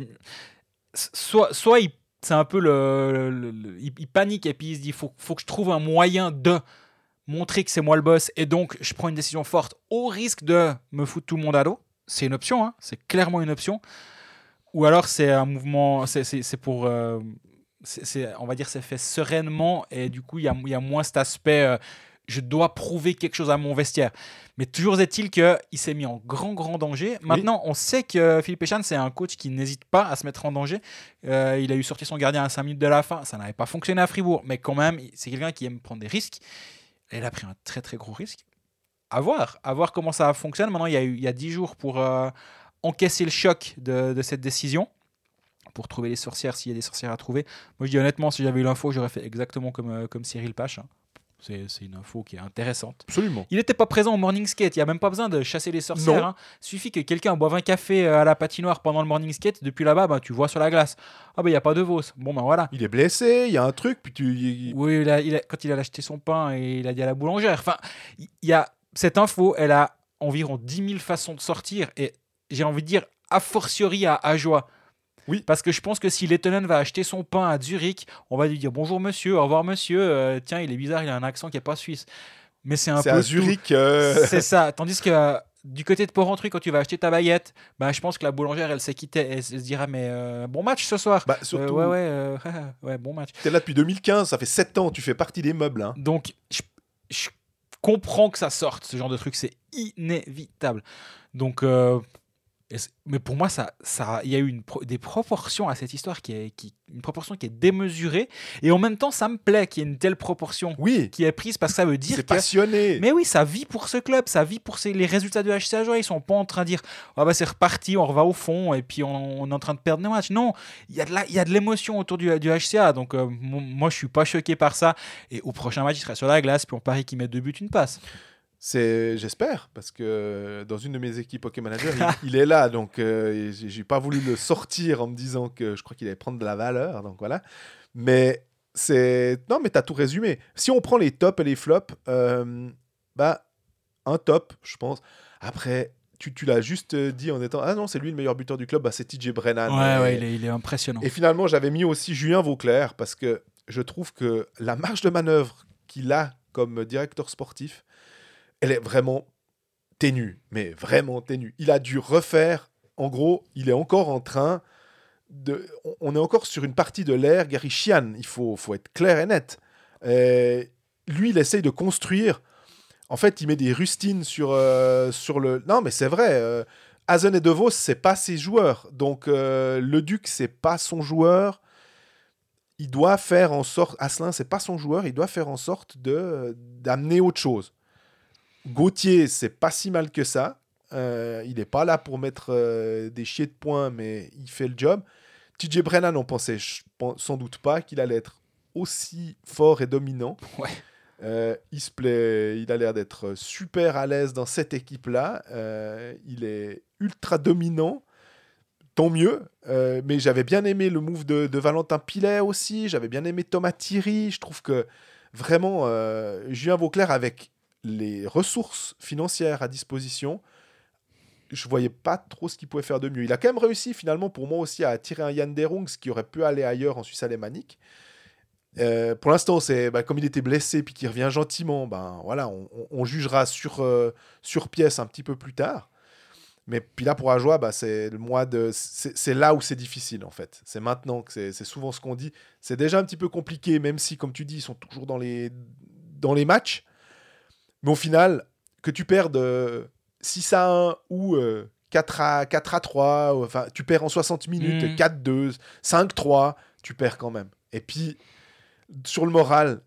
soit, soit ils c'est un peu le, il, panique et puis il se dit faut, faut que je trouve un moyen de montrer que c'est moi le boss et donc je prends une décision forte au risque de me foutre tout le monde à l'eau. C'est une option, hein. c'est clairement une option. Ou alors c'est un mouvement, c'est pour, euh, on va dire, c'est fait sereinement et du coup il y a, y a, moins cet aspect. Euh, je dois prouver quelque chose à mon vestiaire. Mais toujours est-il qu'il s'est mis en grand, grand danger. Maintenant, on sait que Philippe Echan, c'est un coach qui n'hésite pas à se mettre en danger. Euh, il a eu sorti son gardien à 5 minutes de la fin. Ça n'avait pas fonctionné à Fribourg. Mais quand même, c'est quelqu'un qui aime prendre des risques. Et il a pris un très, très gros risque. À voir. À voir comment ça fonctionne. Maintenant, il y a, eu, il y a 10 jours pour euh, encaisser le choc de, cette décision pour trouver les sorcières s'il y a des sorcières à trouver. Moi, je dis honnêtement, si j'avais eu l'info, j'aurais fait exactement comme, euh, comme Cyril Pache. Hein C'est une info qui est intéressante. Absolument. Il n'était pas présent au morning skate. Il n'y a même pas besoin de chasser les sorcières. Hein. Suffit que quelqu'un boive un café euh, à la patinoire pendant le morning skate. Depuis là-bas, bah, tu vois sur la glace. Ah, bah, il n'y a pas de Vos. Bon, ben voilà. Il est blessé, il y a un truc, puis tu. il- Oui, il a- il a- quand il a acheté son pain et il a dit à la boulangère. Enfin, il y a cette info, elle a environ 10 000 façons de sortir et j'ai envie de dire a fortiori à Ajoie. Oui. Parce que je pense que si Lettonen va acheter son pain à Zurich, on va lui dire bonjour monsieur, au revoir monsieur. euh, tiens, il est bizarre, il a un accent qui est pas suisse. Mais c'est un C'est peu à. Zurich. euh, C'est ça. Tandis que du côté de Porrentruy, quand tu vas acheter ta baguette, bah, je pense que la boulangère, elle s'est quittée. Elle se dira, mais euh, bon match ce soir. Bah, Euh, ouais, ouais, euh, <laughs> ouais, bon match. t'es là depuis 2015, ça fait 7 ans, tu fais partie des meubles. Hein. Donc, je, je comprends que ça sorte, ce genre de truc, c'est inévitable. Donc, mais pour moi, ça, ça, il y a eu une pro- des proportions à cette histoire qui est, qui, une proportion qui est démesurée, et en même temps, ça me plaît qu'il y ait une telle proportion Oui, qui est prise parce que ça veut dire c'est passionné. mais oui, ça vit pour ce club, ça vit pour les résultats de HC Ajoie. Ils sont pas en train de dire ah bah c'est reparti, on va au fond et puis on, on est en train de perdre nos matchs. Non, il y a de la- il y a de l'émotion autour du, du HCA. Donc euh, mo- moi je suis pas choqué par ça. Et au prochain match, il sera sur la glace puis on parie qu'il met deux buts, une passe. C'est, j'espère, parce que dans une de mes équipes Hockey Manager, il, il est là, donc euh, j'ai, j'ai pas voulu le sortir en me disant que je crois qu'il allait prendre de la valeur, donc voilà. Mais c'est, non, mais t'as tout résumé. Si on prend les tops et les flops, euh, bah un top, je pense. Après, tu, tu l'as juste dit en étant ah non, c'est lui le meilleur buteur du club, bah c'est TJ Brennan. ouais, Et- ouais, il est, il est impressionnant. et finalement, j'avais mis aussi Julien Vauclair parce que je trouve que la marge de manœuvre qu'il a comme directeur sportif, elle est vraiment ténue, mais vraiment ténue. Il a dû refaire, en gros, il est encore en train de... on- est encore sur une partie de l'ère Gary Sheehan, il faut, faut être clair et net. Euh, lui, il essaye de construire... En fait, il met des rustines sur, euh, sur le... Non, mais c'est vrai. euh, Hazen et DeVos, c'est pas ses joueurs. Donc, euh, le Duc, c'est pas son joueur. Il doit faire en sorte... Asselin, c'est pas son joueur. Il doit faire en sorte de d'amener autre chose. Gauthier, c'est pas si mal que ça. Euh, il n'est pas là pour mettre euh, des chiers de poing, mais il fait le job. TJ Brennan, on pensait pense- sans doute pas qu'il allait être aussi fort et dominant. <laughs> Ouais. Euh, il se plaît, il a l'air d'être super à l'aise dans cette équipe-là. Il est ultra dominant. Tant mieux. Mais j'avais bien aimé le move de, de Valentin Pilet aussi. J'avais bien aimé Thomas Thierry. Je trouve que vraiment, Julien Vauclair, avec les ressources financières à disposition, je voyais pas trop ce qu'il pouvait faire de mieux. Il a quand même réussi finalement pour moi aussi à attirer un Yann Derungs qui aurait pu aller ailleurs en Suisse alémanique. Euh, pour l'instant, c'est bah, comme il était blessé puis qu'il revient gentiment, ben voilà, on, jugera sur, euh, sur pièce un petit peu plus tard. Mais puis là pour Ajoie, bah, c'est le mois de, c'est là où c'est difficile en fait. C'est maintenant que c'est souvent ce qu'on dit. C'est déjà un petit peu compliqué, même si comme tu dis, ils sont toujours dans les dans les matchs. Mais au final, que tu perdes euh, 6 à 1 ou euh, 4, à, 4 à 3, ou, enfin, tu perds en 60 minutes, Mm. 4-2, 5-3, tu perds quand même. Et puis, sur le moral,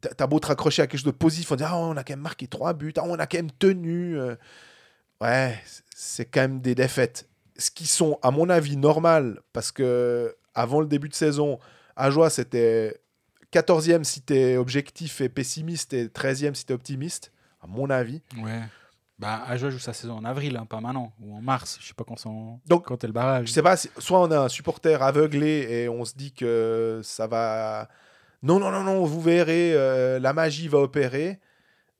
t'as beau te raccrocher à quelque chose de positif, on dit ah, on a quand même marqué 3 buts, ah, on a quand même tenu. euh. Ouais, c'est quand même des défaites. Ce qui sont, à mon avis, normales, parce que avant le début de saison, Ajoie, c'était 14e si t'es objectif et pessimiste, et 13e si t'es optimiste, à mon avis. Ouais. Bah, Ajoie joue sa saison en avril, hein, pas maintenant, ou en mars. Je sais pas quand, son... Donc, quand est le barrage. Je sais pas, soit on a un supporter aveuglé et on se dit que ça va. Non, non, non, non, vous verrez, euh, la magie va opérer.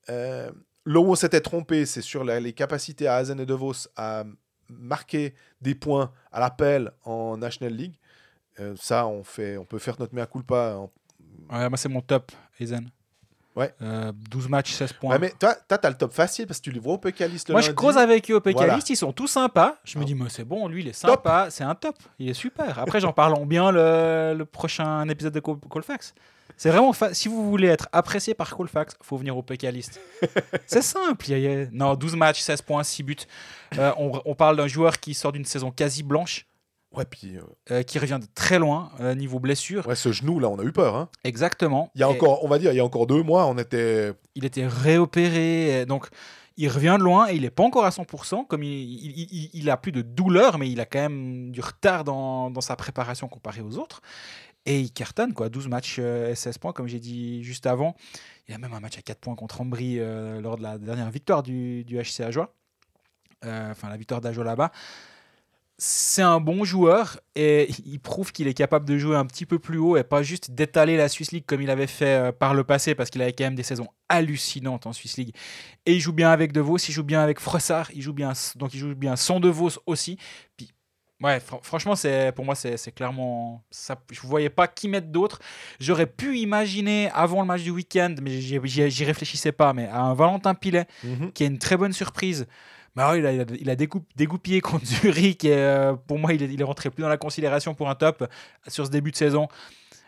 Euh, là où on s'était trompé, c'est sur la- les capacités à Hazen et De Vos à marquer des points à l'appel en National League. Euh, ça, on, fait, on peut faire notre mea culpa. en- Ouais, moi, c'est mon top, Eisen. Ouais. Euh, 12 matchs, 16 points. Ouais, mais toi, toi, t'as le top facile parce que tu les vois au Pécaliste le Moi, je croise avec eux au Voilà. Pécaliste, ils sont tous sympas. Je me Ah. dis, mais c'est bon, lui, il est sympa, c'est un top, il est super. Après, j'en parle en bien le, le prochain épisode de Col- Colfax. C'est vraiment, fa- si vous voulez être apprécié par Colfax, faut venir au Pécaliste. <laughs> c'est simple. y a- Non, 12 matchs, 16 points, 6 buts. Euh, on, on parle d'un joueur qui sort d'une saison quasi blanche. Ouais, puis euh, euh, qui revient de très loin euh, niveau blessure. ouais, ce genou là, on a eu peur. Hein. Exactement. Il y a Et encore, on va dire, il y a encore deux mois, on était. il était réopéré, donc il revient de loin et il n'est pas encore à 100%. Comme il, il, il- il a plus de douleur, mais il a quand même du retard dans, dans sa préparation comparé aux autres. Et il cartonne, quoi. 12 matchs, euh, 16 points, comme j'ai dit juste avant. Il a même un match à 4 points contre Ambry euh, lors de la dernière victoire du, du HC Ajoie. Euh, Enfin, la victoire d'Ajoie là-bas. C'est un bon joueur et il prouve qu'il est capable de jouer un petit peu plus haut et pas juste d'étaler la Swiss League comme il avait fait euh, par le passé parce qu'il avait quand même des saisons hallucinantes en Swiss League. Et il joue bien avec De Vos, il joue bien avec Frossard, il joue bien, donc il joue bien sans De Vos aussi. Puis, ouais, fr- franchement, c'est pour moi, c'est clairement. Ça, je ne voyais pas qui mettre d'autre. J'aurais pu imaginer avant le match du week-end, mais j'y réfléchissais pas, mais à un Valentin Pilet Mhm. qui est une très bonne surprise. Bah oui, il a, il dégoupillé <laughs> contre Zurich et euh, pour moi, il est, il rentré plus dans la considération pour un top sur ce début de saison.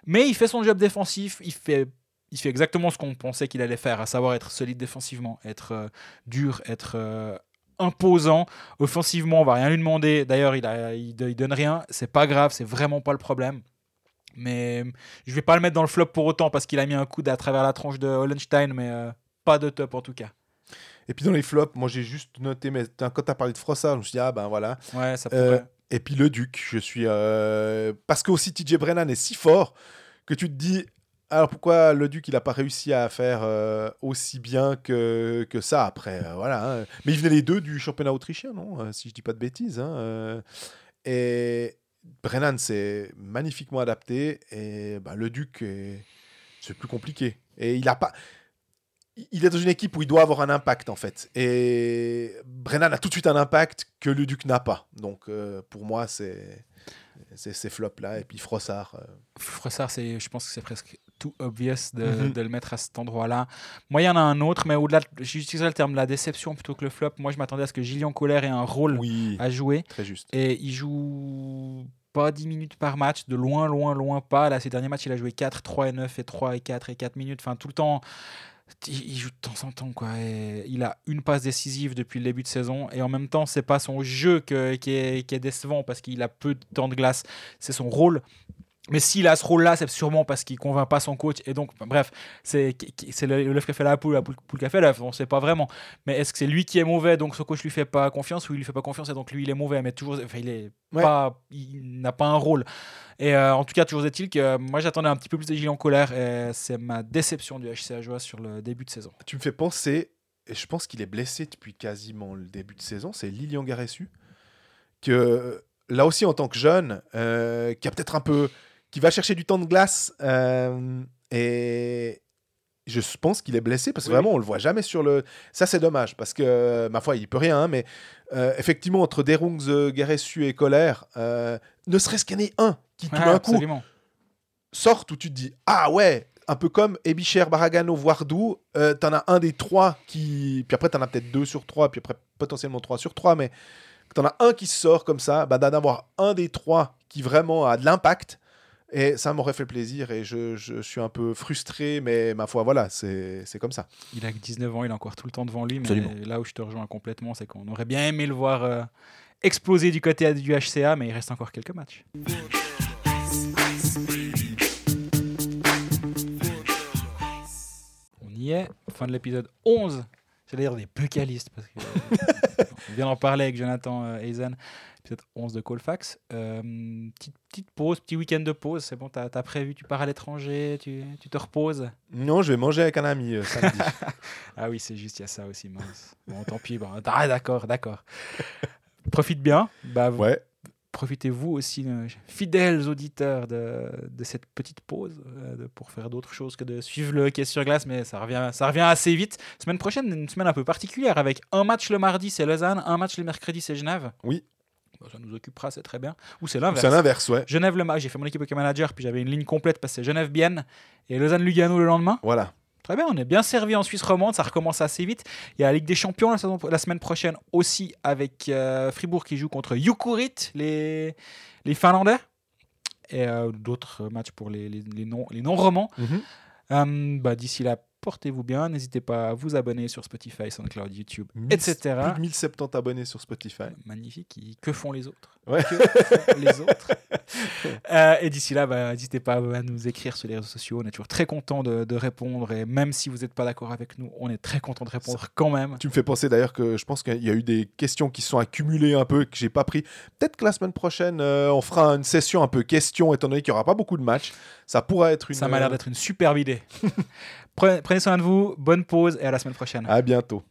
Mais il fait son job défensif, il fait, il fait exactement ce qu'on pensait qu'il allait faire, à savoir être solide défensivement, être euh, dur, être euh, imposant. Offensivement, on va rien lui demander. D'ailleurs, il, donne rien, c'est pas grave, c'est vraiment pas le problème. Mais je vais pas le mettre dans le flop pour autant parce qu'il a mis un coude à travers la tronche de Hollenstein, mais pas de top en tout cas. Et puis dans les flops, moi j'ai juste noté, mais quand tu as parlé de Frossard, je me suis dit, ah ben voilà. Ouais, ça Euh, pourrait. et puis le Duc, je suis. euh, Parce que aussi TJ Brennan est si fort que tu te dis, alors pourquoi le Duc il a pas réussi à faire euh, aussi bien que, que ça après euh, Voilà. hein. Mais ils venaient les deux du championnat autrichien, non Euh, Si je dis pas de bêtises. hein. Et Brennan s'est magnifiquement adapté et bah, le Duc, est- c'est plus compliqué. Et il a pas. Il est dans une équipe où il doit avoir un impact en fait. Et Brennan a tout de suite un impact que le Duc n'a pas. Donc euh, pour moi, c'est c'est ces flops là. Et puis Frossard. euh, Frossard, c'est, je pense que c'est presque tout obvious de, Mhm. de le mettre à cet endroit-là. Moi, il y en a un autre, mais au-delà, de- j'utiliserai le terme la déception plutôt que le flop. Moi, je m'attendais à ce que Gillian Colère ait un rôle oui, à jouer. très juste. Et il joue pas 10 minutes par match, de loin, loin, loin pas. Là, ces derniers matchs, il a joué 4, 3 et 9 et 3 et 4 et 4 minutes. Enfin, tout le temps, il joue de temps en temps. Quoi. Il a une passe décisive depuis le début de saison. Et en même temps, c'est pas son jeu qui est décevant parce qu'il a peu de temps de glace. C'est son rôle. Mais s'il a ce rôle-là, c'est sûrement parce qu'il convainc pas son coach. Et donc, enfin, bref, c'est l'œuf qui a fait la poule, la poule, qui a fait l'œuf. On ne sait pas vraiment. Mais est-ce que c'est lui qui est mauvais, donc son coach lui fait pas confiance, ou il lui fait pas confiance et donc lui il est mauvais, mais toujours, enfin, il est Ouais. pas, il n'a pas un rôle. Et euh, en tout cas, toujours est-il que euh, moi j'attendais un petit peu plus de Gilles en colère et c'est ma déception du HC Ajoie sur le début de saison. Tu me fais penser, et je pense qu'il est blessé depuis quasiment le début de saison, c'est Lilian Garessu, que là aussi en tant que jeune, euh, qui a peut-être un peu, qui va chercher du temps de glace, euh, et je pense qu'il est blessé parce que Oui. vraiment on le voit jamais sur le. Ça c'est dommage parce que ma foi il peut rien, hein, mais euh, effectivement entre Derungs, euh, Garessu et Colère, euh, ne serait-ce qu'il y en ait un qui tout d'un coup absolument. sortent où tu te dis ah ouais un peu comme Ebicher, Baragano, Voardou, euh, t'en as un des trois qui puis après t'en as peut-être deux sur trois puis après potentiellement trois sur trois mais t'en as un qui sort comme ça bah, d'en avoir un des trois qui vraiment a de l'impact et ça m'aurait fait plaisir et je, je suis un peu frustré mais ma foi voilà c'est c'est comme ça Il a que 19 ans, il a encore tout le temps devant lui, mais Absolument. là où je te rejoins complètement, c'est qu'on aurait bien aimé le voir euh, exploser du côté du HCA, mais il reste encore quelques matchs. On y est, fin de l'épisode 11. J'allais dire des bucalistes, parce que euh, <laughs> on vient d'en parler avec Jonathan euh, Eisen, épisode 11 de Colfax. Euh, petite, petite pause, petit week-end de pause, c'est bon, t'as as prévu, tu pars à l'étranger, tu, tu te reposes? Non je vais manger avec un ami euh, samedi <laughs> Ah oui, c'est juste, il y a ça aussi, mince. Bon, tant pis, bon, ah, d'accord, d'accord. Profite bien, bah, ouais profitez-vous aussi, euh, fidèles auditeurs, de, de cette petite pause de- pour faire d'autres choses que de suivre le hockey sur glace, mais ça revient, ça revient assez vite. Semaine prochaine, une semaine un peu particulière, avec un match le mardi, c'est Lausanne, un match le mercredi, c'est Genève. Oui. Bon, ça nous occupera, c'est très bien. Ou c'est c'est l'inverse. l'inverse ouais Genève le mardi, j'ai fait mon équipe hockey manager, puis j'avais une ligne complète parce que c'est Genève-Bienne et Lausanne-Lugano le lendemain. voilà Très bien, on est bien servi en Suisse romande, ça recommence assez vite. Il y a la Ligue des Champions la, saison- la semaine prochaine aussi avec euh, Fribourg qui joue contre Jukurit, les, les Finlandais. Et euh, d'autres matchs pour les, les, les non, les non-romans. Mhm. Euh, bah, D'ici là, portez-vous bien. N'hésitez pas à vous abonner sur Spotify, SoundCloud, YouTube, etc. Plus de 1070 abonnés sur Spotify. Magnifique. Ils- Que font les autres? Ouais. Que font les autres? <laughs> Euh, Et d'ici là, bah, n'hésitez pas à nous écrire sur les réseaux sociaux. On est toujours très content de, de répondre. Et même si vous n'êtes pas d'accord avec nous, on est très content de répondre quand même. Tu me fais penser d'ailleurs que je pense qu'il y a eu des questions qui se sont accumulées un peu et que j'ai pas pris. Peut-être que la semaine prochaine, euh, on fera une session un peu questions, étant donné qu'il n'y aura pas beaucoup de matchs. Ça pourrait être une. Ça m'a l'air euh, d'être une superbe idée. <laughs> Prenez soin de vous. Bonne pause et à la semaine prochaine. À bientôt.